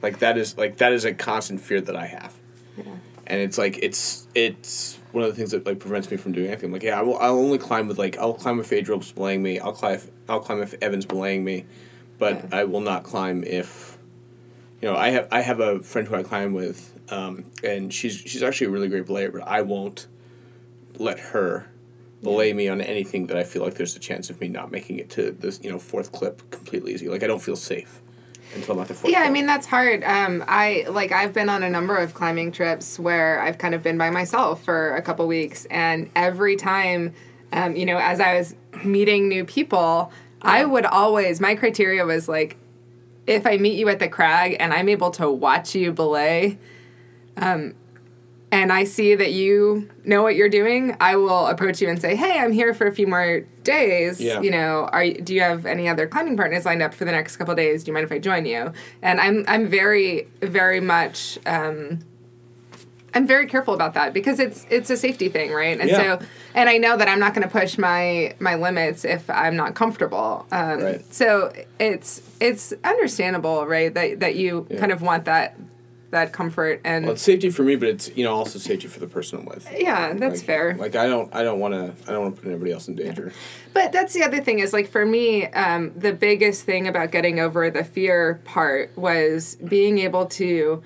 Like that is like that is a constant fear that I have, yeah. and it's like it's it's one of the things that like prevents me from doing anything. I'm like yeah, I will I'll only climb with like I'll climb if Adriel's belaying me. I'll climb if, I'll climb if Evan's belaying me, but I will not climb if you know, I have I have a friend who I climb with, um, and she's she's actually a really great belayer, but I won't let her belay me on anything that I feel like there's a chance of me not making it to this you know fourth clip completely easy. Like I don't feel safe until I'm the fourth. Yeah, I mean that's hard. Um, I like I've been on a number of climbing trips where I've kind of been by myself for a couple weeks, and every time, um, you know, as I was meeting new people, I would always my criteria was like, if I meet you at the crag and I'm able to watch you belay, um, and I see that you know what you're doing, I will approach you and say, "Hey, I'm here for a few more days. Yeah. You know, are you- do you have any other climbing partners lined up for the next couple of days? Do you mind if I join you?" And I'm I'm very very much um, I'm very careful about that because it's it's a safety thing, right? And Yeah. so and I know that I'm not going to push my my limits if I'm not comfortable. Um, Right. So it's it's understandable, right? That that you Yeah. kind of want that that comfort and well, it's safety for me, but it's you know also safety for the person I'm with. yeah, that's Like- fair. Like I don't I don't want to I don't want to put anybody else in danger. But that's the other thing is like for me, um, the biggest thing about getting over the fear part was being able to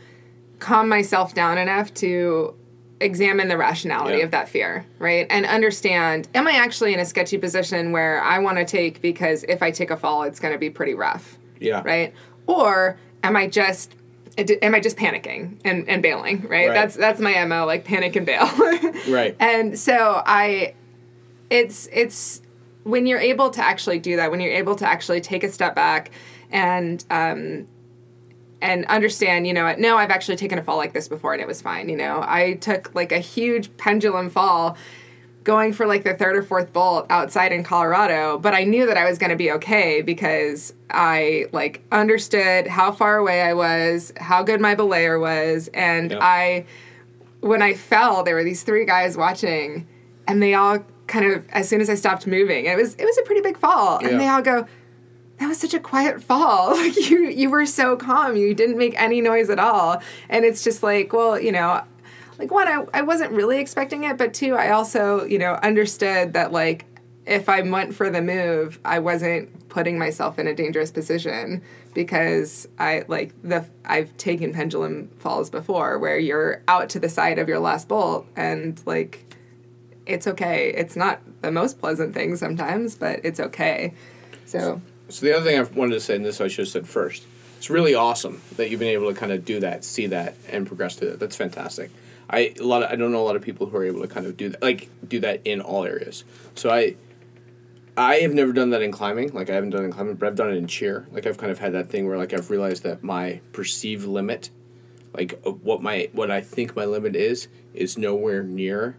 calm myself down enough to examine the rationality Yeah. of that fear, right? And understand, am I actually in a sketchy position where I want to take because if I take a fall, it's going to be pretty rough, Yeah. right? Or am I just am I just panicking and, and bailing, right? Right. That's that's my MO, like panic and bail. Right. And so I it's it's when you're able to actually do that, when you're able to actually take a step back and um and understand, you know, no, I've actually taken a fall like this before and it was fine, you know. I took like a huge pendulum fall going for like the third or fourth bolt outside in Colorado, but I knew that I was going to be okay because I like understood how far away I was, how good my belayer was, and Yeah. I when I fell, there were these three guys watching, and they all kind of as soon as I stopped moving, it was it was a pretty big fall, Yeah. and they all go, "That was such a quiet fall. Like you you were so calm. You didn't make any noise at all." And it's just like, well, you know, like one, I I wasn't really expecting it, but two, I also you know understood that like if I went for the move, I wasn't putting myself in a dangerous position because I like the I've taken pendulum falls before where you're out to the side of your last bolt and like it's okay. It's not the most pleasant thing sometimes, but it's okay. So So the other thing I wanted to say, and this I should have said first, it's really awesome that you've been able to kind of do that, see that, and progress to that. That's fantastic. I a lot of, I don't know a lot of people who are able to kind of do that, like do that in all areas. So I I have never done that in climbing. Like I haven't done it in climbing, but I've done it in cheer. Like I've kind of had that thing where like I've realized that my perceived limit, like what my what I think my limit is, is nowhere near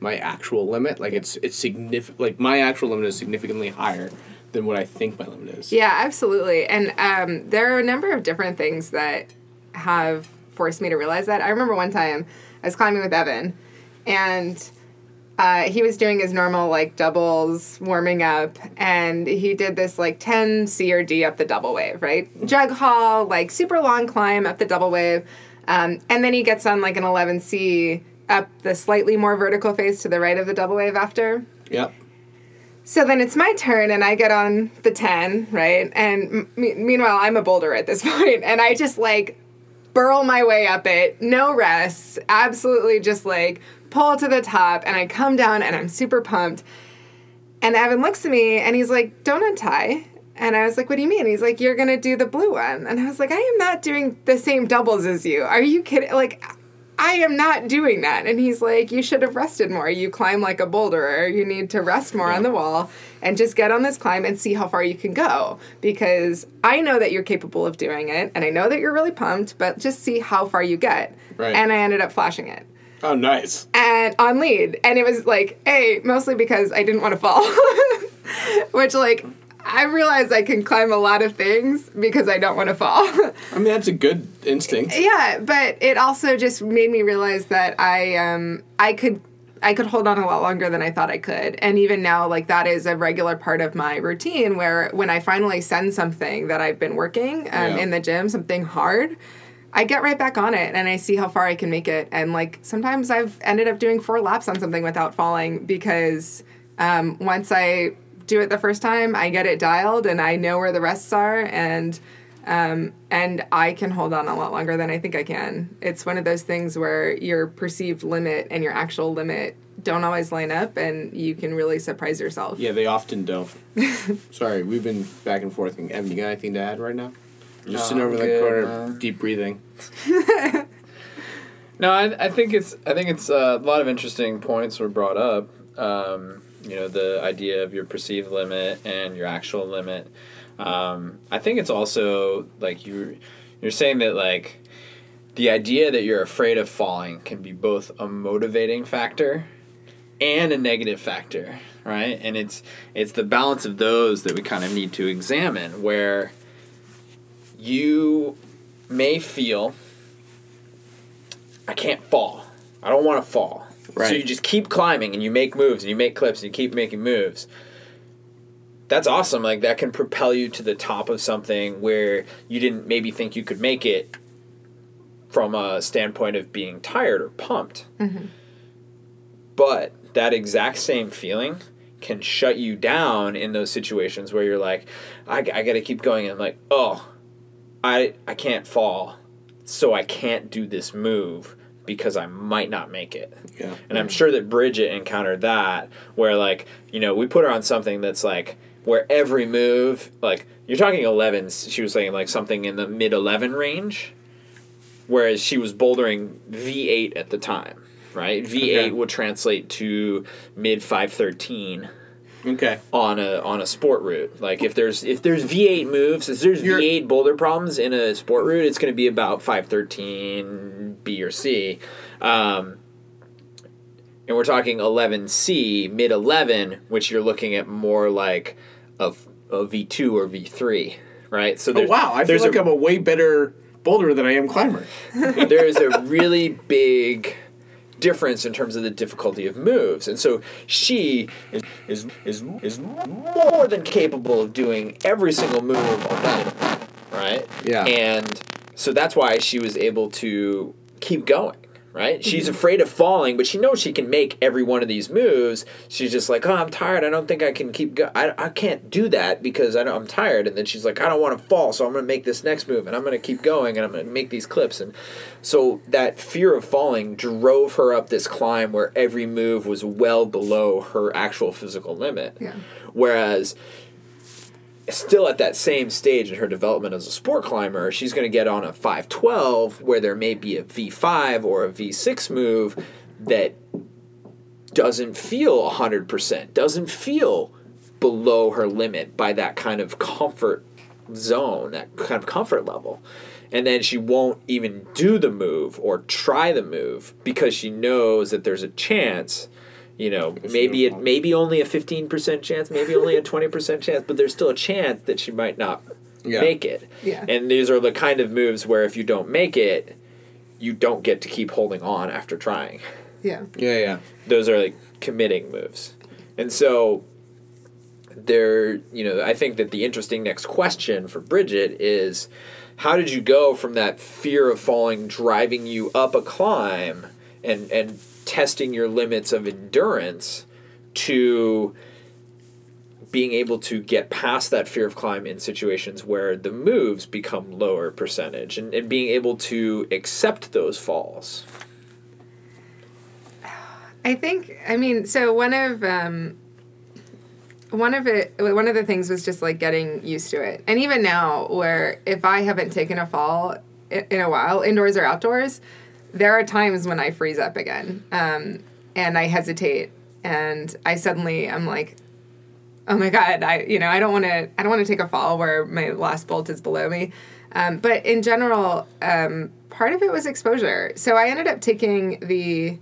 my actual limit. Like it's it's significant. Like my actual limit is significantly higher than what I think my limit is. Yeah, absolutely. And um, there are a number of different things that have forced me to realize that. I remember one time I was climbing with Evan, and uh, he was doing his normal like doubles warming up, and he did this like 10 C or D up the double wave, right? Jug haul, like super long climb up the double wave. Um, and then he gets on like an 11C up the slightly more vertical face to the right of the double wave after. Yep. So then it's my turn, and I get on the 10, right? And m- meanwhile, I'm a boulder at this point, and I just like burl my way up it, no rests, absolutely just like pull to the top, and I come down, and I'm super pumped. and Evan looks at me and he's like, "Don't untie." And I was like, "What do you mean?" He's like, "You're gonna do the blue one." And I was like, "I am not doing the same doubles as you. Are you kidding? Like, I am not doing that." And he's like, "You should have rested more. You climb like a boulderer. You need to rest more on the wall and just get on this climb and see how far you can go. Because I know that you're capable of doing it, and I know that you're really pumped. But just see how far you get." Right. And I ended up flashing it Oh, nice. and on lead and it was like a mostly because i didn't want to fall which like i realize i can climb a lot of things because i don't want to fall I mean, that's a good instinct. yeah but it also just made me realize that i um i could I could hold on a lot longer than I thought I could. And even now, like, that is a regular part of my routine where when I finally send something that I've been working um, Yeah. in the gym, something hard, I get right back on it and I see how far I can make it. And like sometimes I've ended up doing four laps on something without falling because um, once I do it the first time, I get it dialed and I know where the rests are and um, and I can hold on a lot longer than I think I can. It's one of those things where your perceived limit and your actual limit don't always line up and you can really surprise yourself. Yeah, they often don't. Sorry, we've been back and forth. Evan, you got anything to add right now? Just No, sitting over I'm the corner, man. deep breathing. No, I, I think it's I think it's uh, a lot of interesting points were brought up. Um, you know, the idea of your perceived limit and your actual limit. Um, I think it's also like you you're saying that like the idea that you're afraid of falling can be both a motivating factor and a negative factor, right? And it's it's the balance of those that we kind of need to examine where you may feel I can't fall. I don't want to fall. Right. So you just keep climbing and you make moves and you make clips and you keep making moves. That's awesome. Like that can propel you to the top of something where you didn't maybe think you could make it from a standpoint of being tired or pumped. Mm-hmm. But that exact same feeling can shut you down in those situations where you're like, I, I got to keep going. And I'm like, oh, I I can't fall, so I can't do this move because I might not make it. Yeah. And I'm mm-hmm. sure that Bridget encountered that where like, you know, we put her on something that's like where every move, like you're talking 11s, she was saying like something in the mid 11 range whereas she was bouldering V8 at the time, right? V8 Okay. would translate to mid 513 Okay. on a on a sport route. Like if there's if there's V8 moves, if there's You're- V8 boulder problems in a sport route, it's going to be about 513 B or C. Um, and we're talking 11C, mid 11, which you're looking at more like a V2 or V3, right? So Oh, wow. I feel like I'm a way better boulder than I am climber. there is a really big difference in terms of the difficulty of moves and so she is is is, is more than capable of doing every single move on that right Yeah. and so that's why she was able to keep going right? She's mm-hmm. afraid of falling but she knows she can make every one of these moves. She's just like oh i'm tired. I don't think i can keep go- I, I can't do that because I don't, i'm tired. And then she's like i don't want to fall so i'm going to make this next move and i'm going to keep going and i'm going to make these clips. And so that fear of falling drove her up this climb where every move was well below her actual physical limit. Yeah. whereas still at that same stage in her development as a sport climber, she's going to get on a 512 where there may be a V5 or a V6 move that doesn't feel 100%, doesn't feel below her limit by that kind of comfort zone, that kind of comfort level. And then she won't even do the move or try the move because she knows that there's a chance you know, Because maybe it don't maybe only a fifteen percent chance, maybe only a twenty percent chance, but there's still a chance that she might not Yeah. make it. Yeah. And these are the kind of moves where if you don't make it, you don't get to keep holding on after trying. Yeah. Yeah, yeah. Those are like committing moves. And so there, you know, I think that the interesting next question for Bridget is how did you go from that fear of falling driving you up a climb and and testing your limits of endurance to being able to get past that fear of climb in situations where the moves become lower percentage and, and being able to accept those falls. I think I mean so one of um one of it one of the things was just like getting used to it and even now where if i haven't taken a fall in a while indoors or outdoors there are times when i freeze up again um, and i hesitate and i suddenly i'm like oh my god i you know i don't want to i don't want to take a fall where my last bolt is below me. Um, but in general um, part of it was exposure. So i ended up taking the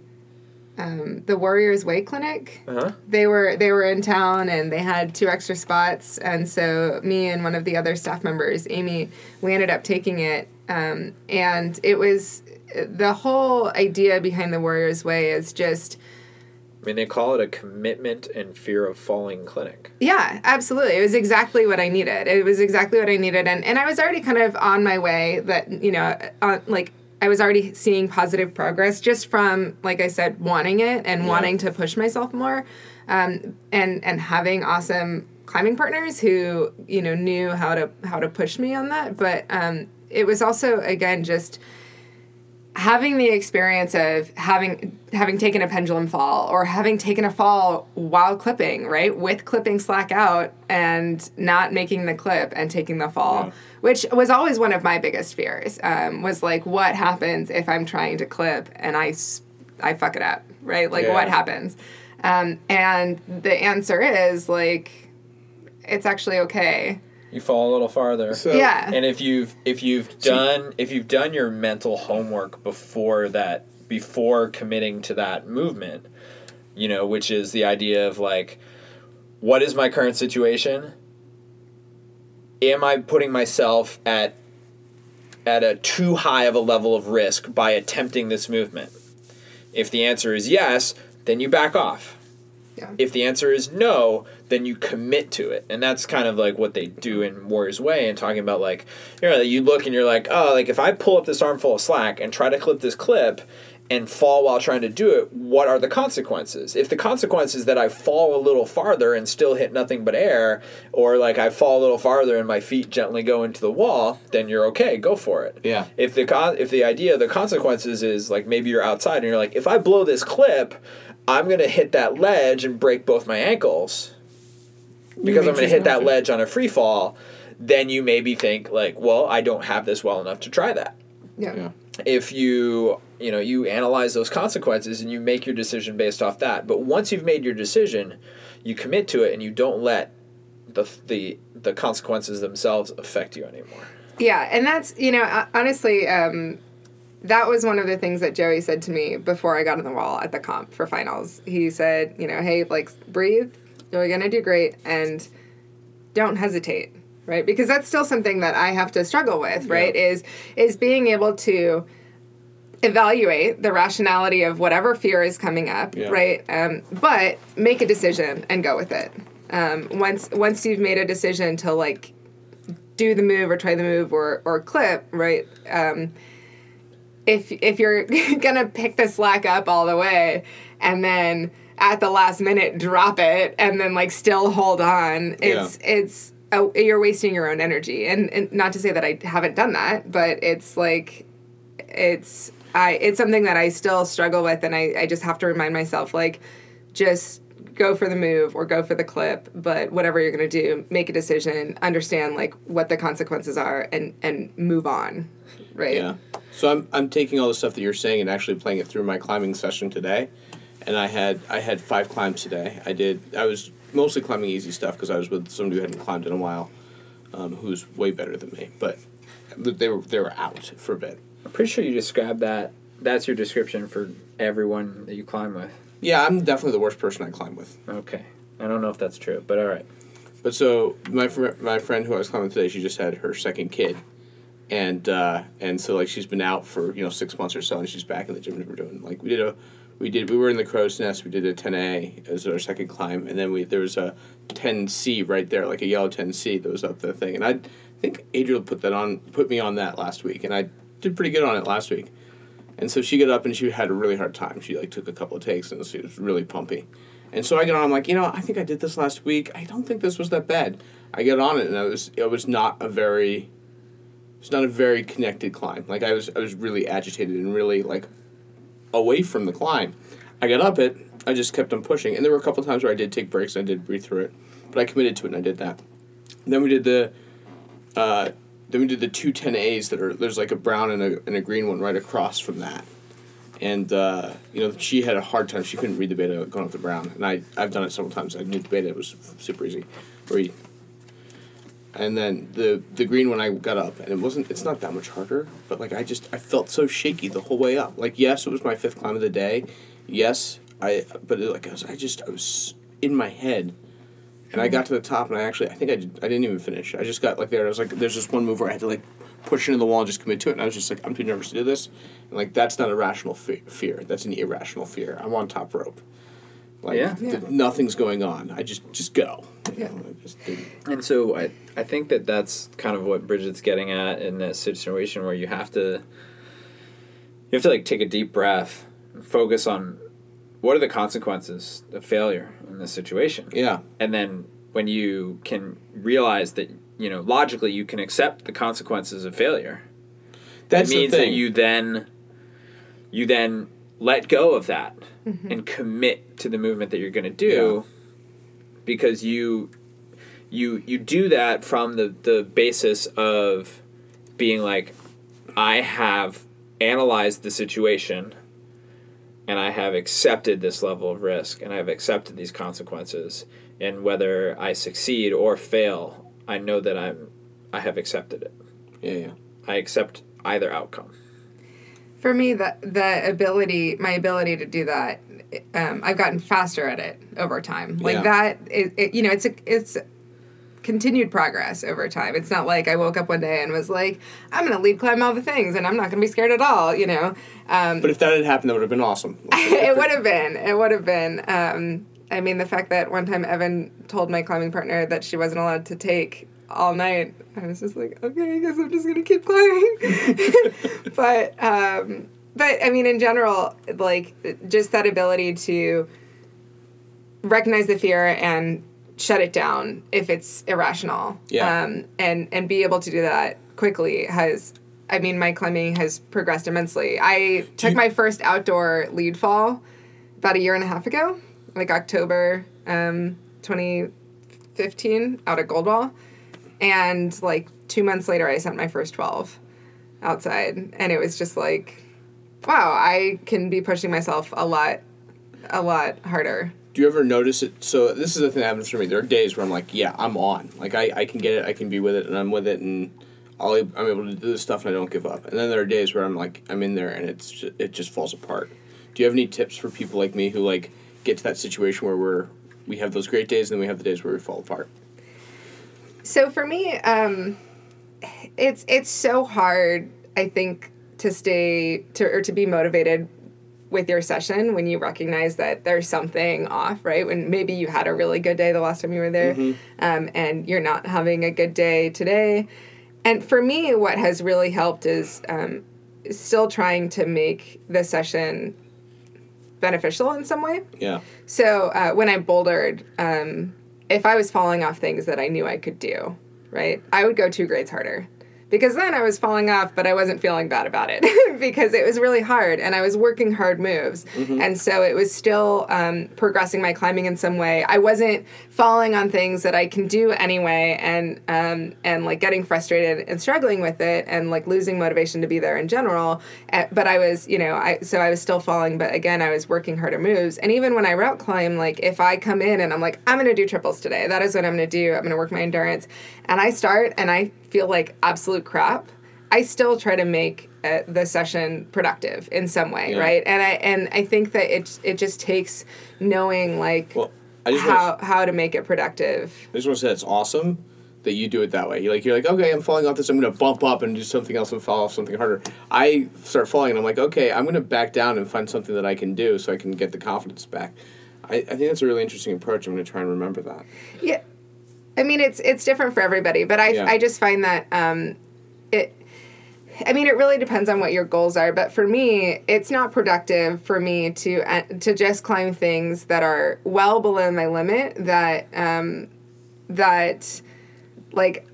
um, the warriors way clinic. Uh-huh. they were they were in town and they had two extra spots and so me and one of the other staff members amy we ended up taking it um, and it was the whole idea behind the warriors way is just I mean, they call it a commitment and fear of falling clinic. yeah absolutely. It was exactly what i needed. It was exactly what i needed. And, and i was already kind of on my way that you know on, like i was already seeing positive progress just from like i said wanting it and wanting to push myself more um, and and having awesome climbing partners who you know knew how to how to push me on that. But um, it was also again just having the experience of having having taken a pendulum fall or having taken a fall while clipping right? With clipping slack out and not making the clip and taking the fall Yeah. which was always one of my biggest fears um, was like what happens if i'm trying to clip and i i fuck it up right? Like what happens? Um, and the answer is like it's actually okay You fall a little farther. So, yeah and if you've if you've done if you've done your mental homework before that before committing to that movement you know which is the idea of like what is my current situation am i putting myself at at a too high of a level of risk by attempting this movement if the answer is yes then you back off Yeah. if the answer is no, then you commit to it. And that's kind of like what they do in Warriors Way and talking about like, you know, you look and you're like, oh, like if I pull up this armful of slack and try to clip this clip and fall while trying to do it, what are the consequences? If the consequence is that I fall a little farther and still hit nothing but air, or like I fall a little farther and my feet gently go into the wall, then you're okay, go for it. Yeah. If the con- if the idea, the consequences is like maybe you're outside and you're like, if I blow this clip, I'm gonna hit that ledge and break both my ankles because I'm gonna hit that ledge on a free fall. Then you maybe think like, well, I don't have this well enough to try that. yeah Yeah. If you you know you analyze those consequences and you make your decision based off that, but once you've made your decision, you commit to it and you don't let the the the consequences themselves affect you anymore. Yeah, and that's you know uh, honestly, um, that was one of the things that Joey said to me before I got on the wall at the comp for finals. He said, you know, hey, like breathe, you're gonna do great, and don't hesitate, right? Because that's still something that I have to struggle with, right? Is is being able to evaluate the rationality of whatever fear is coming up, Yeah. right? Um, but make a decision and go with it. Um, once once you've made a decision to like do the move or try the move or or clip, right? Um, if if you're gonna pick the slack up all the way and then at the last minute drop it and then like still hold on, it's it's uh, you're wasting your own energy. And, and not to say that I haven't done that, but it's like it's I it's something that I still struggle with and I, I just have to remind myself like just go for the move or go for the clip, but whatever you're gonna do, make a decision, understand like what the consequences are and and move on. Right. Yeah. So I'm I'm taking all the stuff that you're saying and actually playing it through my climbing session today, and I had I had five climbs today. I did I was mostly climbing easy stuff because I was with somebody who hadn't climbed in a while, um, who's way better than me. But they were they were out for a bit. I'm pretty sure you described that. That's your description for everyone that you climb with. Yeah, I'm definitely the worst person I climb with. Okay. I don't know if that's true, but all right. But so my fr- my friend who I was climbing today, she just had her second kid, and uh, and so like she's been out for you know six months or so, and she's back in the gym. And we're doing like we did a we did we were in the crow's nest. We did a ten A as our second climb, and then we there was a ten C right there, like a yellow ten C that was up the thing. And I think Adriel put that on put me on that last week, and I did pretty good on it last week. And so she got up and she had a really hard time. She like took a couple of takes and she was really pumpy. And so I get on. I'm like, you know, I think I did this last week. I don't think this was that bad. I get on it and I was it was not a very it's not a very connected climb. Like I was I was really agitated and really like away from the climb. I got up it I just kept on pushing. And there were a couple times where I did take breaks and I did breathe through it, but I committed to it and I did that. And then we did the, uh, then we did the two 10As that are there's like a brown and a and a green one right across from that. And uh, you know she had a hard time. She couldn't read the beta going up the brown, and I I've done it several times. I knew the beta it was super easy. Read. And then the the green one I got up, and it wasn't. It's not that much harder, but like I just I felt so shaky the whole way up. Like yes, it was my fifth climb of the day. Yes, I but it, like I was I just I was in my head, and I got to the top, and I actually I think I did, I didn't even finish. I just got like there. I was like there's this one move where I had to like push into the wall and just commit to it, and I was just like I'm too nervous to do this, and like that's not a rational fe- fear. That's an irrational fear. I'm on top rope. Like Yeah. th- Yeah. nothing's going on. I just just go. You Yeah. know, just. And so I, I think that that's kind of what Bridget's getting at in that situation where you have to you have to like take a deep breath and focus on what are the consequences of failure in this situation. Yeah. And then when you can realize that you know logically you can accept the consequences of failure. That means the thing. that you then you then let go of that mm-hmm. and commit to the movement that you're going to do because you you you do that from the the basis of being like I have analyzed the situation and I have accepted this level of risk and I've accepted these consequences and whether I succeed or fail I know that I'm I have accepted it. yeah, yeah. I accept either outcome. For me, the the ability, my ability to do that, um, I've gotten faster at it over time. Like Yeah. that, it, it, you know, it's a it's continued progress over time. It's not like I woke up one day and was like, I'm gonna lead climb all the things and I'm not gonna be scared at all. You know, um, But if that had happened, that would have been awesome. it would have been. It would have been. Um, I mean, the fact that one time Evan told my climbing partner that she wasn't allowed to take all night, I was just like, okay, I guess I'm just gonna keep climbing. but, um, but I mean, in general, like just that ability to recognize the fear and shut it down if it's irrational. Yeah. Um, and and be able to do that quickly has. I mean, my climbing has progressed immensely. I took you- my first outdoor lead fall about a year and a half ago, like October um, 2015, out at Goldwall. And like two months later, I sent my first 12 outside. And it was just like, wow, I can be pushing myself a lot, a lot harder. Do you ever notice it? So this is the thing that happens for me. There are days where I'm like, yeah, I'm on. Like I, I can get it. I can be with it, and I'm with it, and I'll, I'm able to do this stuff, and I don't give up. And then there are days where I'm like, I'm in there, and it's just, it just falls apart. Do you have any tips for people like me who like get to that situation where we're we have those great days, and then we have the days where we fall apart? So for me, um, it's it's so hard. I think to stay to or to be motivated with your session when you recognize that there's something off, right? When maybe you had a really good day the last time you were there, um, and you're not having a good day today. And for me, what has really helped is um, still trying to make the session beneficial in some way. Yeah. So uh, when I bouldered, um, if I was falling off things that I knew I could do, right, I would go two grades harder. Because then I was falling off, but I wasn't feeling bad about it because it was really hard and I was working hard moves. And so it was still um, progressing my climbing in some way. I wasn't falling on things that I can do anyway and, um, and like getting frustrated and struggling with it and like losing motivation to be there in general. Uh, but I was, you know, I, so I was still falling, but again, I was working harder moves. And even when I route climb, like if I come in and I'm like, I'm going to do triples today, that is what I'm going to do. I'm going to work my endurance. And I start and I feel like absolute crap. I still try to make uh, the session productive in some way, Yeah. right? And I and I think that it it just takes knowing like Well, how wanna, how to make it productive. I just want to say it's awesome that you do it that way. You're like you're like okay, I'm falling off this. I'm gonna bump up and do something else and fall off something harder. I start falling and I'm like okay, I'm gonna back down and find something that I can do so I can get the confidence back. I, I think that's a really interesting approach. I'm gonna try and remember that. Yeah, I mean it's it's different for everybody, but I Yeah. I just find that um, it. I mean, it really depends on what your goals are, but for me, it's not productive for me to uh, to just climb things that are well below my limit. That um, that like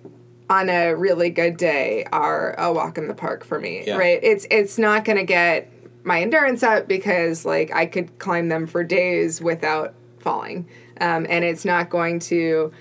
on a really good day are a walk in the park for me, Yeah. right? It's it's not going to get my endurance up because like I could climb them for days without falling. Um, and it's not going to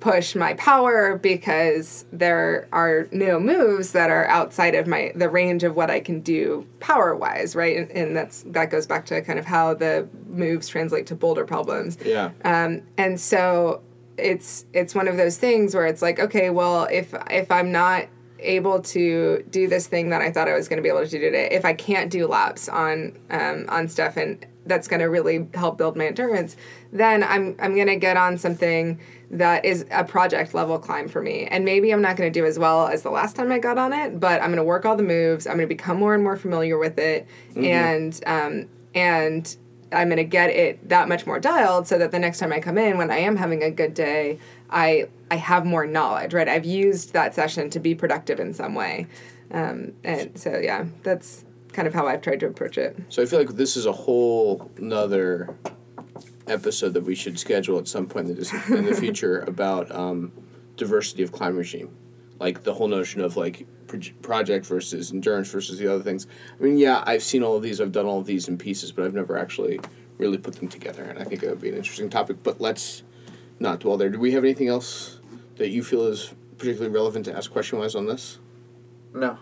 push my power because there are no moves that are outside of my the range of what I can do power wise, right? And, and that's that goes back to kind of how the moves translate to boulder problems. Yeah. Um, and so it's it's one of those things where it's like, okay, well, if if I'm not able to do this thing that I thought I was going to be able to do today, if I can't do laps on um, on stuff and that's going to really help build my endurance, then I'm I'm going to get on something that is a project level climb for me. And maybe I'm not going to do as well as the last time I got on it, but I'm going to work all the moves. I'm going to become more and more familiar with it, and um, and I'm going to get it that much more dialed so that the next time I come in, when I am having a good day, I I have more knowledge. Right, I've used that session to be productive in some way, um, and so yeah, that's kind of how I've tried to approach it. So I feel like this is a whole nother episode that we should schedule at some point in the, in the future about um, diversity of climb regime, like the whole notion of like pro- project versus endurance versus the other things. I mean, yeah, I've seen all of these, I've done all of these in pieces, but I've never actually really put them together, and I think it would be an interesting topic. But let's not dwell there. Do we have anything else that you feel is particularly relevant to ask question wise on this? No.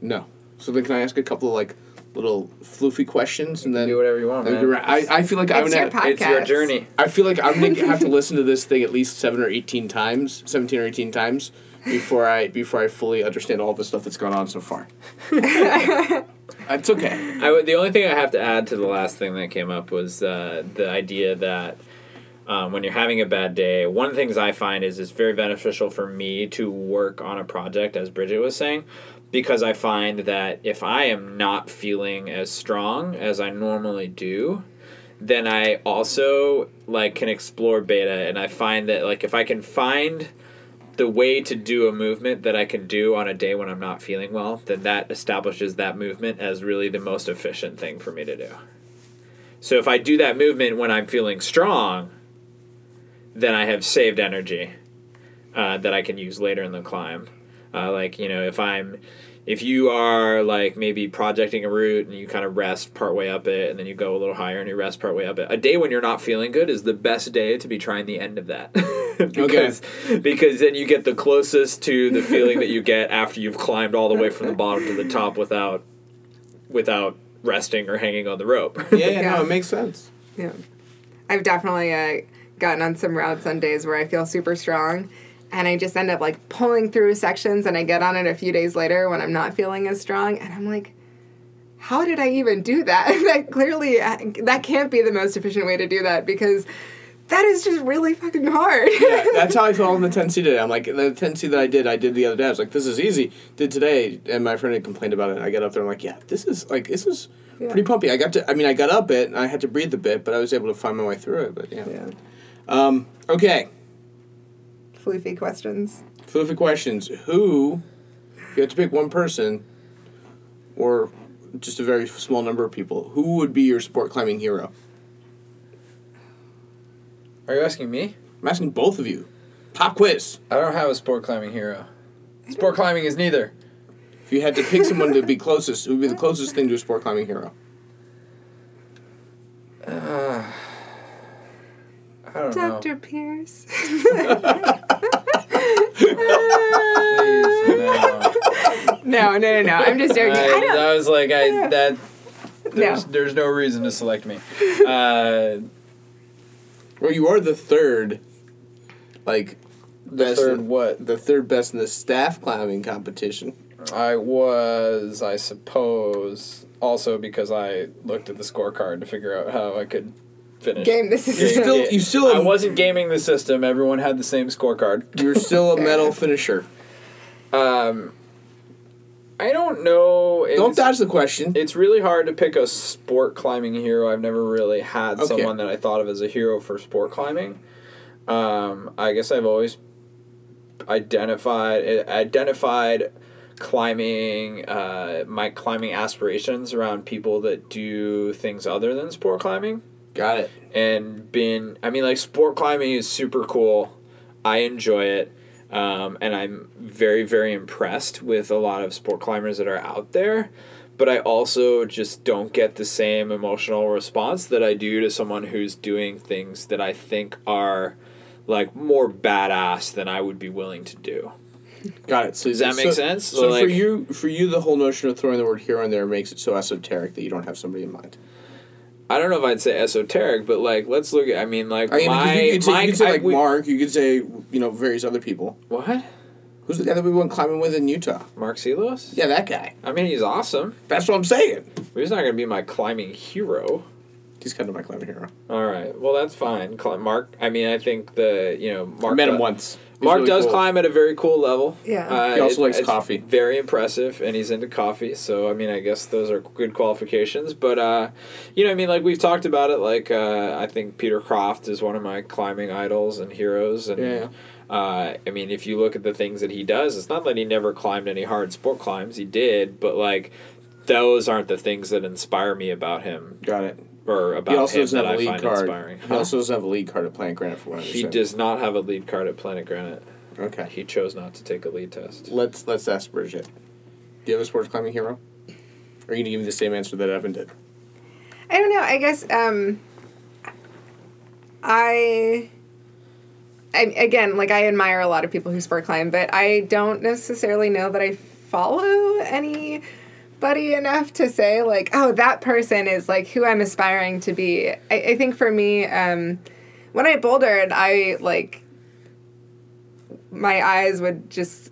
No. So then, can I ask a couple of like little floofy questions and then do whatever you want, man. ra- I, I feel like I'm gonna podcast. It's your journey. I feel like I'm gonna have to listen to this thing at least seven or eighteen times, seventeen or eighteen times before I before I fully understand all the stuff that's gone on so far. it's okay. I the only thing I have to add to the last thing that came up was uh, the idea that um, when you're having a bad day, one of the things I find is it's very beneficial for me to work on a project, as Bridget was saying, because I find that if I am not feeling as strong as I normally do, then I also like can explore beta, and I find that like if I can find the way to do a movement that I can do on a day when I'm not feeling well, then that establishes that movement as really the most efficient thing for me to do. So if I do that movement when I'm feeling strong, then I have saved energy uh, that I can use later in the climb. Uh, like you know, if I'm if you are like maybe projecting a route and you kind of rest partway up it and then you go a little higher and you rest partway up it a day when you're not feeling good is the best day to be trying the end of that because because then you get the closest to the feeling that you get after you've climbed all the way from the bottom to the top without without resting or hanging on the rope Yeah, yeah, Yeah. no, it makes sense. Yeah. I've definitely uh, gotten on some routes on days where I feel super strong and I just end up like pulling through sections and I get on it a few days later when I'm not feeling as strong and I'm like, how did I even do that? that clearly, uh, that can't be the most efficient way to do that because that is just really fucking hard. Yeah, that's how I felt on the 10C today. I'm like, the 10C that I did, I did the other day. I was like, this is easy. Did today, and my friend had complained about it. I got up there, I'm like, yeah, this is like, this is pretty pumpy. I got to, I mean, I got up it, and I had to breathe a bit, but I was able to find my way through it. But yeah. yeah. Um, okay, Floofy questions. Floofy questions. Who, if you had to pick one person, or just a very small number of people, who would be your sport climbing hero? Are you asking me? I'm asking both of you. Pop quiz. I don't have a sport climbing hero. Sport climbing is neither. If you had to pick someone to be closest, who would be the closest thing to a sport climbing hero? Uh, I don't know. Dr. Pierce. Please, no. no, no, no, no. I'm just joking. I, I, don't. I was like, I that. There's, No. there's no reason to select me. Uh, Well, you are the third, like, the best. third what? The third best in the staff climbing competition. I was, I suppose, also because I looked at the scorecard to figure out how I could finish. Game this You is still, you still, I wasn't gaming the system. Everyone had the same scorecard. You're still a medal finisher. Um, I don't know. Don't It's- dodge the question. It's really hard to pick a sport climbing hero. I've never really had Okay. someone that I thought of as a hero for sport climbing. Um, I guess I've always identified identified climbing uh, my climbing aspirations around people that do things other than sport climbing Got it. and been I mean like sport climbing is super cool. I enjoy it. Um, and I'm very very impressed with a lot of sport climbers that are out there. but I also just don't get the same emotional response that I do to someone who's doing things that I think are like more badass than I would be willing to do. Got it. So Does that make so- sense? So So, for you, for you, the whole notion of throwing the word hero in there makes it so esoteric that you don't have somebody in mind. I don't know if I'd say esoteric, but like let's look at. I mean, like I mean, my you could say, my you could say I like would- Mark. You could say you know various other people. what Who's the guy that we went climbing with in Utah? Mark Silos. Yeah, that guy. I mean, he's awesome. That's what I'm saying. But he's not going to be my climbing hero. He's kind of my climbing hero. All right. Well, that's fine. Mark. I mean, I think the you know Mark I met him does- once. He's Mark really does cool. climb at a very cool level. Yeah. Uh, He also it- likes it's coffee. Very impressive, and he's into coffee. So I mean, I guess those are good qualifications. But uh, you know, I mean, like we've talked about it. Like uh, I think Peter Croft is one of my climbing idols and heroes. And Yeah. uh, I mean, if you look at the things that he does, it's not that he never climbed any hard sport climbs. He did, but like those aren't the things that inspire me about him Got it. Or about He also him doesn't that have a I lead find card. inspiring. He Huh? also doesn't have a lead card at Planet Granite for what I He understand. does not have a lead card at Planet Granite. Okay. He chose not to take a lead test. Let's let's ask Bridget. Do you have a sports climbing hero? Or are you gonna give me the same answer that Evan did? I don't know. I guess um, I, I again, like I admire a lot of people who sport climb, but I don't necessarily know that I follow anybody enough to say like, oh, that person is like who I'm aspiring to be. I, I think for me, um, when I bouldered, I like my eyes would just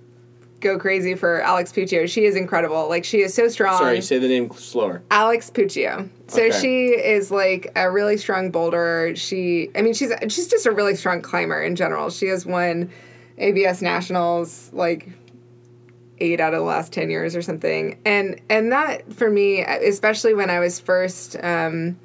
go crazy for Alex Puccio. She is incredible. Like she is so strong. Sorry, say the name slower. Alex Puccio. So Okay. she is like a really strong boulderer. She, I mean, she's she's just a really strong climber in general. She has won ABS nationals like eight out of the last ten years or something. And and that for me, especially when I was first um,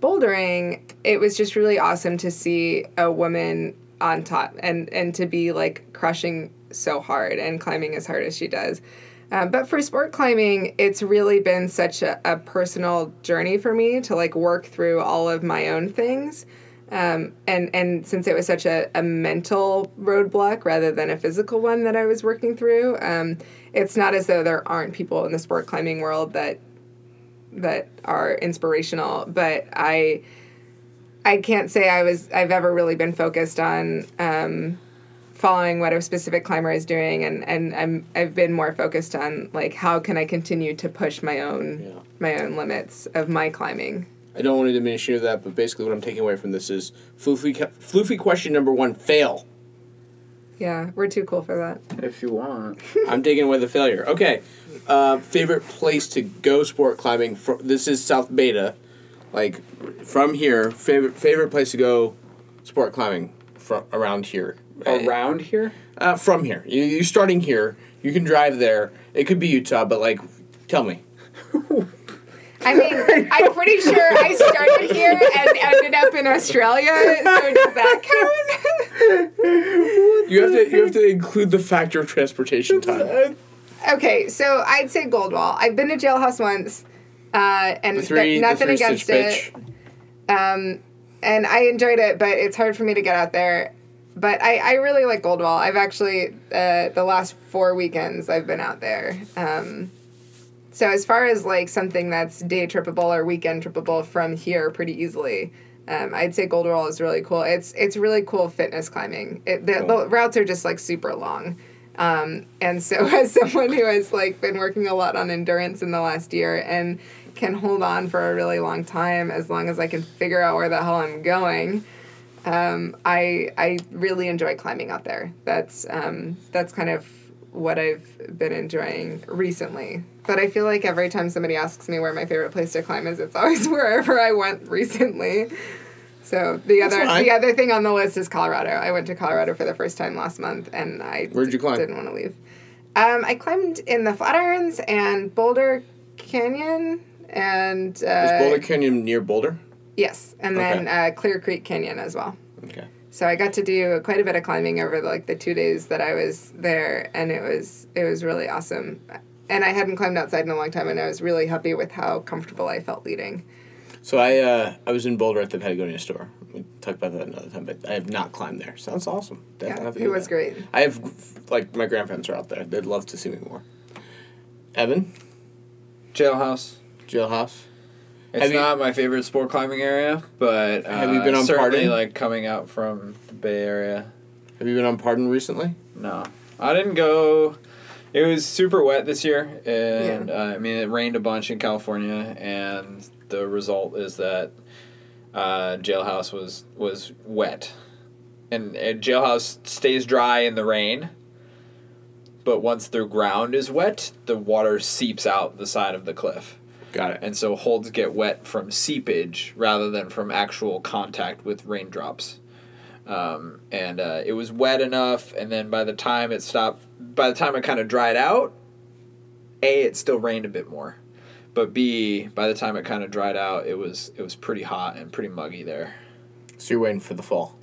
bouldering, it was just really awesome to see a woman on top and and to be like crushing so hard and climbing as hard as she does. Um, but for sport climbing, it's really been such a, a personal journey for me to like work through all of my own things. Um, and and since it was such a, a mental roadblock rather than a physical one that I was working through, um, it's not as though there aren't people in the sport climbing world that that are inspirational. But I I can't say I was I've ever really been focused on um, following what a specific climber is doing, and and I'm I've been more focused on like how can I continue to push my own Yeah. my own limits of my climbing. I don't want to diminish you of that, but basically what I'm taking away from this is floofy, floofy question number one, fail. Yeah, we're too cool for that. If you want. I'm taking away the failure. Okay. Uh, favorite place to go sport climbing? Fr- this is South Beta. Like, from here, favorite favorite place to go sport climbing from around here. Around here? Uh, from here. You, you're starting here. You can drive there. It could be Utah, but like, tell me. I mean, I'm pretty sure I started here and ended up in Australia. So does that count? You have to you have to include the factor of transportation time. okay, so I'd say Goldwall. I've been to Jailhouse once, uh, and The three, th- nothing against it. Um, and I enjoyed it, but it's hard for me to get out there. But I, I really like Goldwall. I've actually uh, the last four weekends I've been out there. Um, so as far as like something that's day trippable or weekend trippable from here pretty easily, um, I'd say Goldwall is really cool. It's it's really cool fitness climbing. It, the, the routes are just like super long. Um, and so as someone who has like been working a lot on endurance in the last year and can hold on for a really long time as long as I can figure out where the hell I'm going. Um, I I really enjoy climbing out there. That's um, that's kind of what I've been enjoying recently. But I feel like every time somebody asks me where my favorite place to climb is, it's always wherever I went recently. So the That's other fine. the other thing on the list is Colorado. I went to Colorado for the first time last month, and I Where'd you climb? didn't want to leave. Um, I climbed in the Flatirons and Boulder Canyon, and uh, Is Boulder Canyon near Boulder? yes, and then Okay. uh, Clear Creek Canyon as well. Okay. So I got to do quite a bit of climbing over like the two days that I was there, and it was it was really awesome. And I hadn't climbed outside in a long time, and I was really happy with how comfortable I felt leading. So I uh, I was in Boulder at the Patagonia store. We talk about that another time, but I have not climbed there. Sounds awesome. Yeah, Definitely have it was that. great. I have like my grandparents are out there. They'd love to see me more. Evan, Jailhouse. Jailhouse. It's Have you- not my favorite sport climbing area, but uh, Have you been on certainly Pardon? like coming out from the Bay Area. Have you been on Pardon recently? No, I didn't go. It was super wet this year, and uh, I mean it rained a bunch in California, and the result is that uh, Jailhouse was was wet, and, and Jailhouse stays dry in the rain. But once the ground is wet, the water seeps out the side of the cliff. Got it. And so holds get wet from seepage rather than from actual contact with raindrops. Um, and uh, it was wet enough, and then by the time it stopped, by the time it kind of dried out, A, it still rained a bit more. But B, by the time it kind of dried out, it was it was pretty hot and pretty muggy there. So you're waiting for the fall.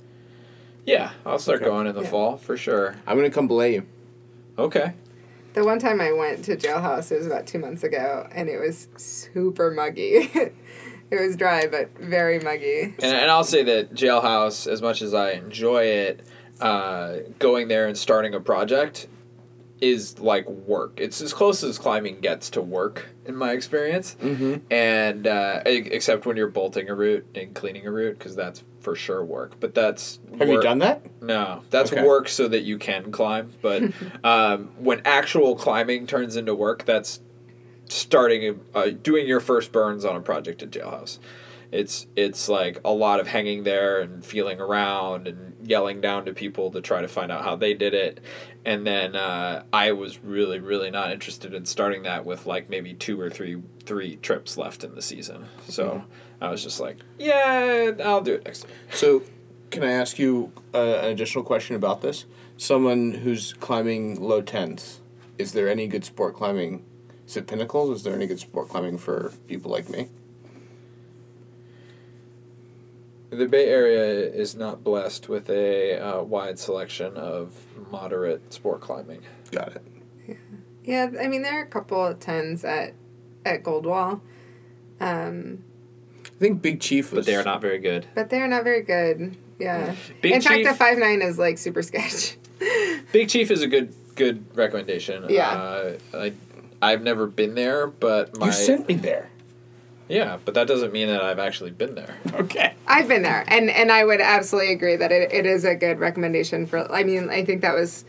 Yeah, I'll start Okay. going in the Yeah. fall for sure. I'm gonna come belay you. Okay. The one time I went to jailhouse, it was about two months ago, and it was super muggy. it was dry, but very muggy. And, and I'll say that Jailhouse, as much as I enjoy it, uh, going there and starting a project is like work. It's as close as climbing gets to work in my experience. Mm-hmm. And uh, except when you're bolting a route and cleaning a route, because that's for sure work. But that's Have you done that? No, that's Okay. work so that you can climb. But um, when actual climbing turns into work, that's starting uh, doing your first burns on a project at Jailhouse. It's it's like a lot of hanging there and feeling around and yelling down to people to try to find out how they did it. And then uh, I was really really not interested in starting that with like maybe two or three three trips left in the season. So I was just like, yeah, I'll do it next time. So, can I ask you uh, an additional question about this? Someone who's climbing low tens, is there any good sport climbing? Is it pinnacles? Is there any good sport climbing for people like me? The Bay Area is not blessed with a uh, wide selection of moderate sport climbing. Got it. Yeah, yeah. I mean there are a couple of tens at at Goldwall, um, I think Big Chief was. But they are not very good. but they're not very good. Yeah. Big In fact, Chief- the five nine is like super sketch. Big Chief is a good good recommendation. Yeah. Uh, I, I've never been there, but my You sent me there. yeah, but that doesn't mean that I've actually been there. Okay. I've been there, and and I would absolutely agree that it, it is a good recommendation for. I mean, I think that was,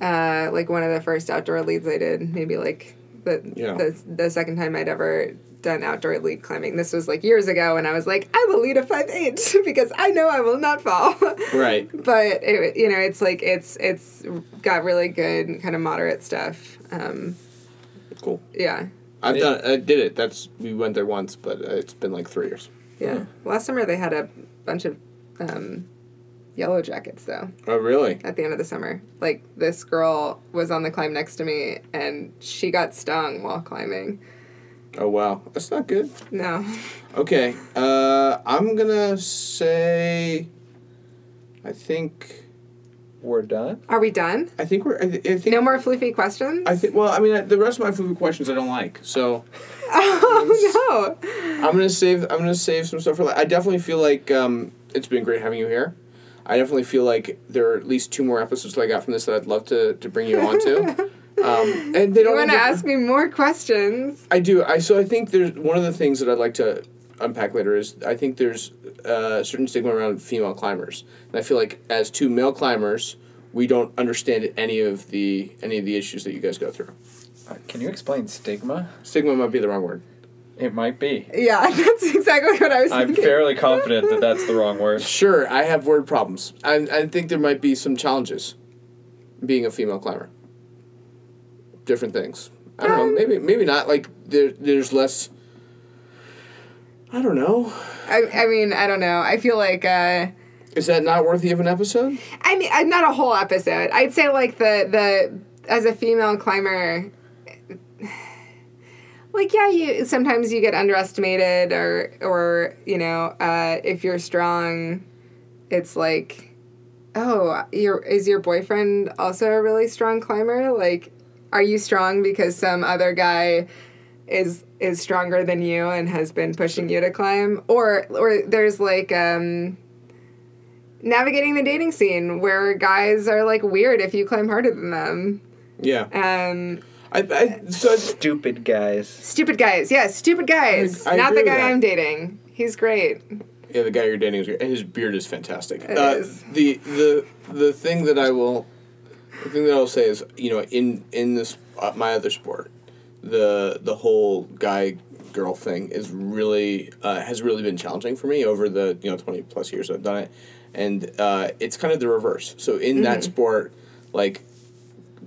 uh, like one of the first outdoor leads I did. Maybe like the Yeah. the the second time I'd ever done outdoor lead climbing. This was like years ago, and I was like, I will lead a five eight because I know I will not fall. Right. but it, you know, it's like it's it's got really good kind of moderate stuff. Um, Cool. yeah. I've Yeah. done. I did it. That's we went there once, but uh, it's been like three years. Yeah. Last summer they had a bunch of um, yellow jackets though. Oh really? at the end of the summer. Like this girl was on the climb next to me and she got stung while climbing. Oh wow, that's not good. No. Okay. Uh, I'm gonna say. I think. We're done. Are we done? I think we're. I, th- I think. No more floofy questions? I think. Well, I mean, I- the rest of my food questions I don't like. So oh no. I'm gonna save. I'm gonna save some stuff for. la- I definitely feel like um, it's been great having you here. I definitely feel like there are at least two more episodes that I got from this that I'd love to, to bring you on to. Um, and they You don't. want to ask me more questions? I do. I so I think there's one of the things that I'd like to unpack later is I think there's uh, a certain stigma around female climbers, and I feel like as two male climbers, we don't understand any of the any of the issues that you guys go through. Uh, can you explain stigma? Stigma might be the wrong word. It might be. Yeah, that's exactly what I was I'm thinking. fairly confident that that's the wrong word. Sure, I have word problems. I I think there might be some challenges being a female climber. Different things. I don't know. Maybe maybe not. Like there there's less. I don't know. I, I mean, I don't know. I feel like uh, Is that not worthy of an episode? I mean, uh, not a whole episode. I'd say like the the as a female climber, like yeah, you sometimes you get underestimated, or or you know, uh, if you're strong, it's like, oh, your is your boyfriend also a really strong climber? Like, are you strong because some other guy is is stronger than you and has been pushing you to climb, or or there's like um navigating the dating scene where guys are like weird if you climb harder than them. Yeah. Um, I, I so Stupid guys. Stupid guys. Yeah, stupid guys. I- I Not the guy. I'm dating. He's great. yeah, the guy you're dating is great, and his beard is fantastic. It uh, is. The the the thing that I will, the thing that I'll say is, you know, in in this uh, my other sport, the the whole guy girl thing is really uh, has really been challenging for me over the you know twenty plus years I've done it, and uh, it's kind of the reverse. So in that sport, like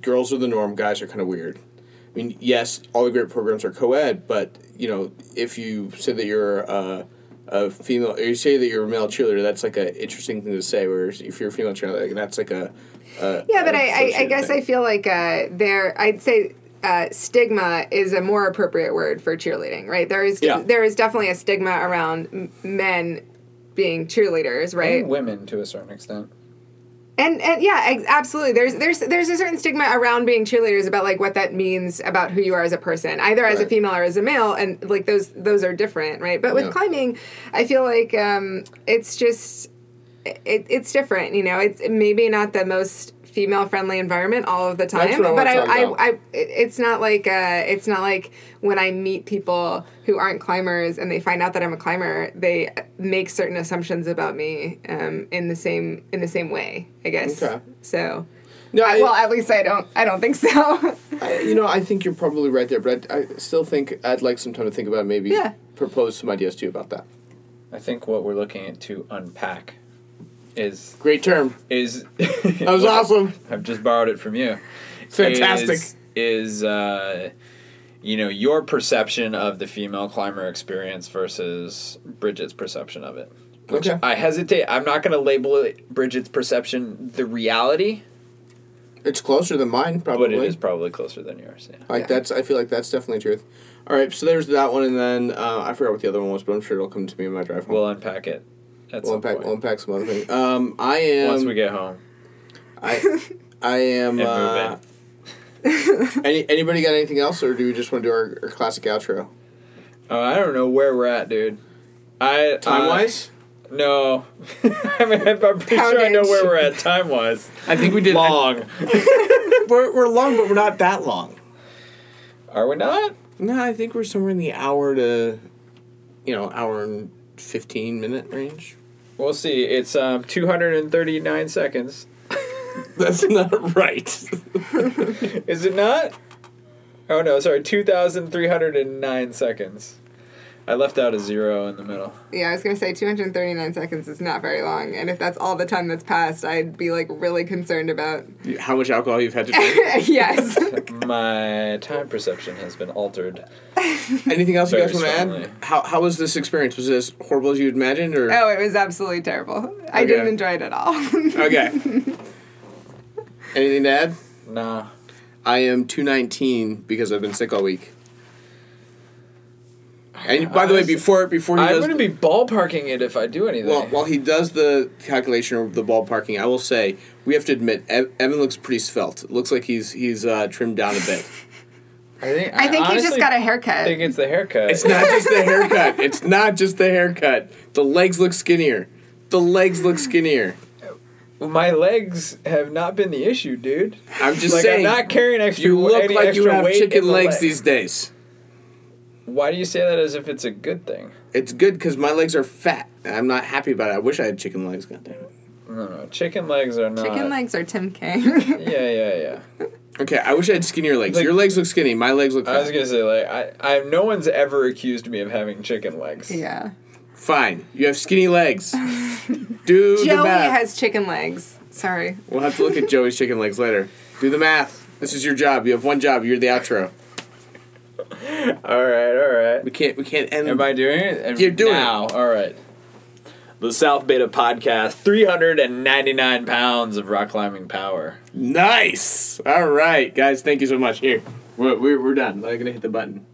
girls are the norm, guys are kind of weird. I mean, yes, all the great programs are co-ed, but you know, if you say that you're a, a female, or you say that you're a male cheerleader, that's like an interesting thing to say. Whereas if you're a female cheerleader, that's like a, a Yeah, but I associated guess thing. I feel like uh, there. I'd say uh, stigma is a more appropriate word for cheerleading, right? There is Yeah. there is definitely a stigma around m- men being cheerleaders, right? And women to a certain extent. And and yeah, ex- absolutely. There's there's there's a certain stigma around being cheerleaders about like what that means about who you are as a person, either as a female or as a male, and like those those are different, right? But with Yeah. climbing, I feel like um, it's just it, it's different. You know, it's maybe not the most female friendly environment all of the time, what but wanna I, I. I it's not like uh, it's not like when I meet people who aren't climbers and they find out that I'm a climber, they make certain assumptions about me um, in the same in the same way. I guess. Okay. So. No, I, I, well, at least I don't. I don't think so. I- you know, I think you're probably right there, but I, I still think I'd like some time to think about it, maybe Yeah. propose some ideas to you about that. I think what we're looking at to unpack is Great term. is That was awesome. I've just borrowed it from you. Fantastic. Is, is uh, you know your perception of the female climber experience versus Bridget's perception of it? Which Okay. I hesitate. I'm not going to label it Bridget's perception the reality, It's closer than mine, probably. but it is probably closer than yours. Yeah. Like Yeah. that's, I feel like that's definitely truth. All right, so there's that one, and then uh, I forgot what the other one was, but I'm sure it'll come to me in my drive home. We'll unpack it. At we'll some unpack, point. we'll unpack some other thing. Um, I am. Once we get home I, I am. Uh, any anybody got anything else, or do we just want to do our, our classic outro? Oh, I don't know where we're at, dude. I Time uh, wise, No, I mean I'm pretty sure I know where we're at time wise. I think we did Long, we're we're long, but we're not that long. are we not? No, I think we're somewhere in the hour to, you know, hour and fifteen minute range. We'll see. It's um 239 seconds. That's not right. Is it not? Oh no, sorry, 2,309 seconds. I left out a zero in the middle. yeah, I was gonna say 239 seconds is not very long, and if that's all the time that's passed, I'd be like really concerned about. How much alcohol you've had to drink? yes. My time perception has been altered. Anything else you guys want to add? How how was this experience? Was this horrible as you'd imagined, or oh, it was absolutely terrible. I didn't enjoy it at all. okay? Anything to add? Nah. I am two nineteen because I've been sick all week. And by the way, before before he I'm does going to be ballparking it if I do anything. well while he does the calculation of the ballparking, I will say we have to admit Ev- Evan looks pretty svelte. It looks like he's he's uh, trimmed down a bit. I think, I think he just got a haircut. I think it's the haircut. It's not just the haircut. It's not just the haircut. The legs look skinnier. The legs look skinnier. My legs have not been the issue, dude. I'm just like saying. I'm not carrying extra. you look any like you have chicken the legs these days. Why do you say that as if it's a good thing? It's good because my legs are fat. and I'm not happy about it. I wish I had chicken legs. God damn it. No, no, chicken legs are not. Chicken legs are Tim K. Yeah, yeah, yeah. Okay, I wish I had skinnier legs. Like- Your legs look skinny. My legs look I was gonna say like I, I, no one's ever accused me of having chicken legs. yeah. Fine. You have skinny legs. Do the Joey math. has chicken legs. Sorry. we'll have to look at Joey's chicken legs later. Do the math. This is your job. You have one job. You're the outro. All right, all right. We can't. We can't end. Am I doing it? You're doing it. now. All right. The South Beta Podcast, 399 pounds of rock climbing power. Nice. All right, guys. Thank you so much. Here, we're we're, we're done. I'm gonna hit the button.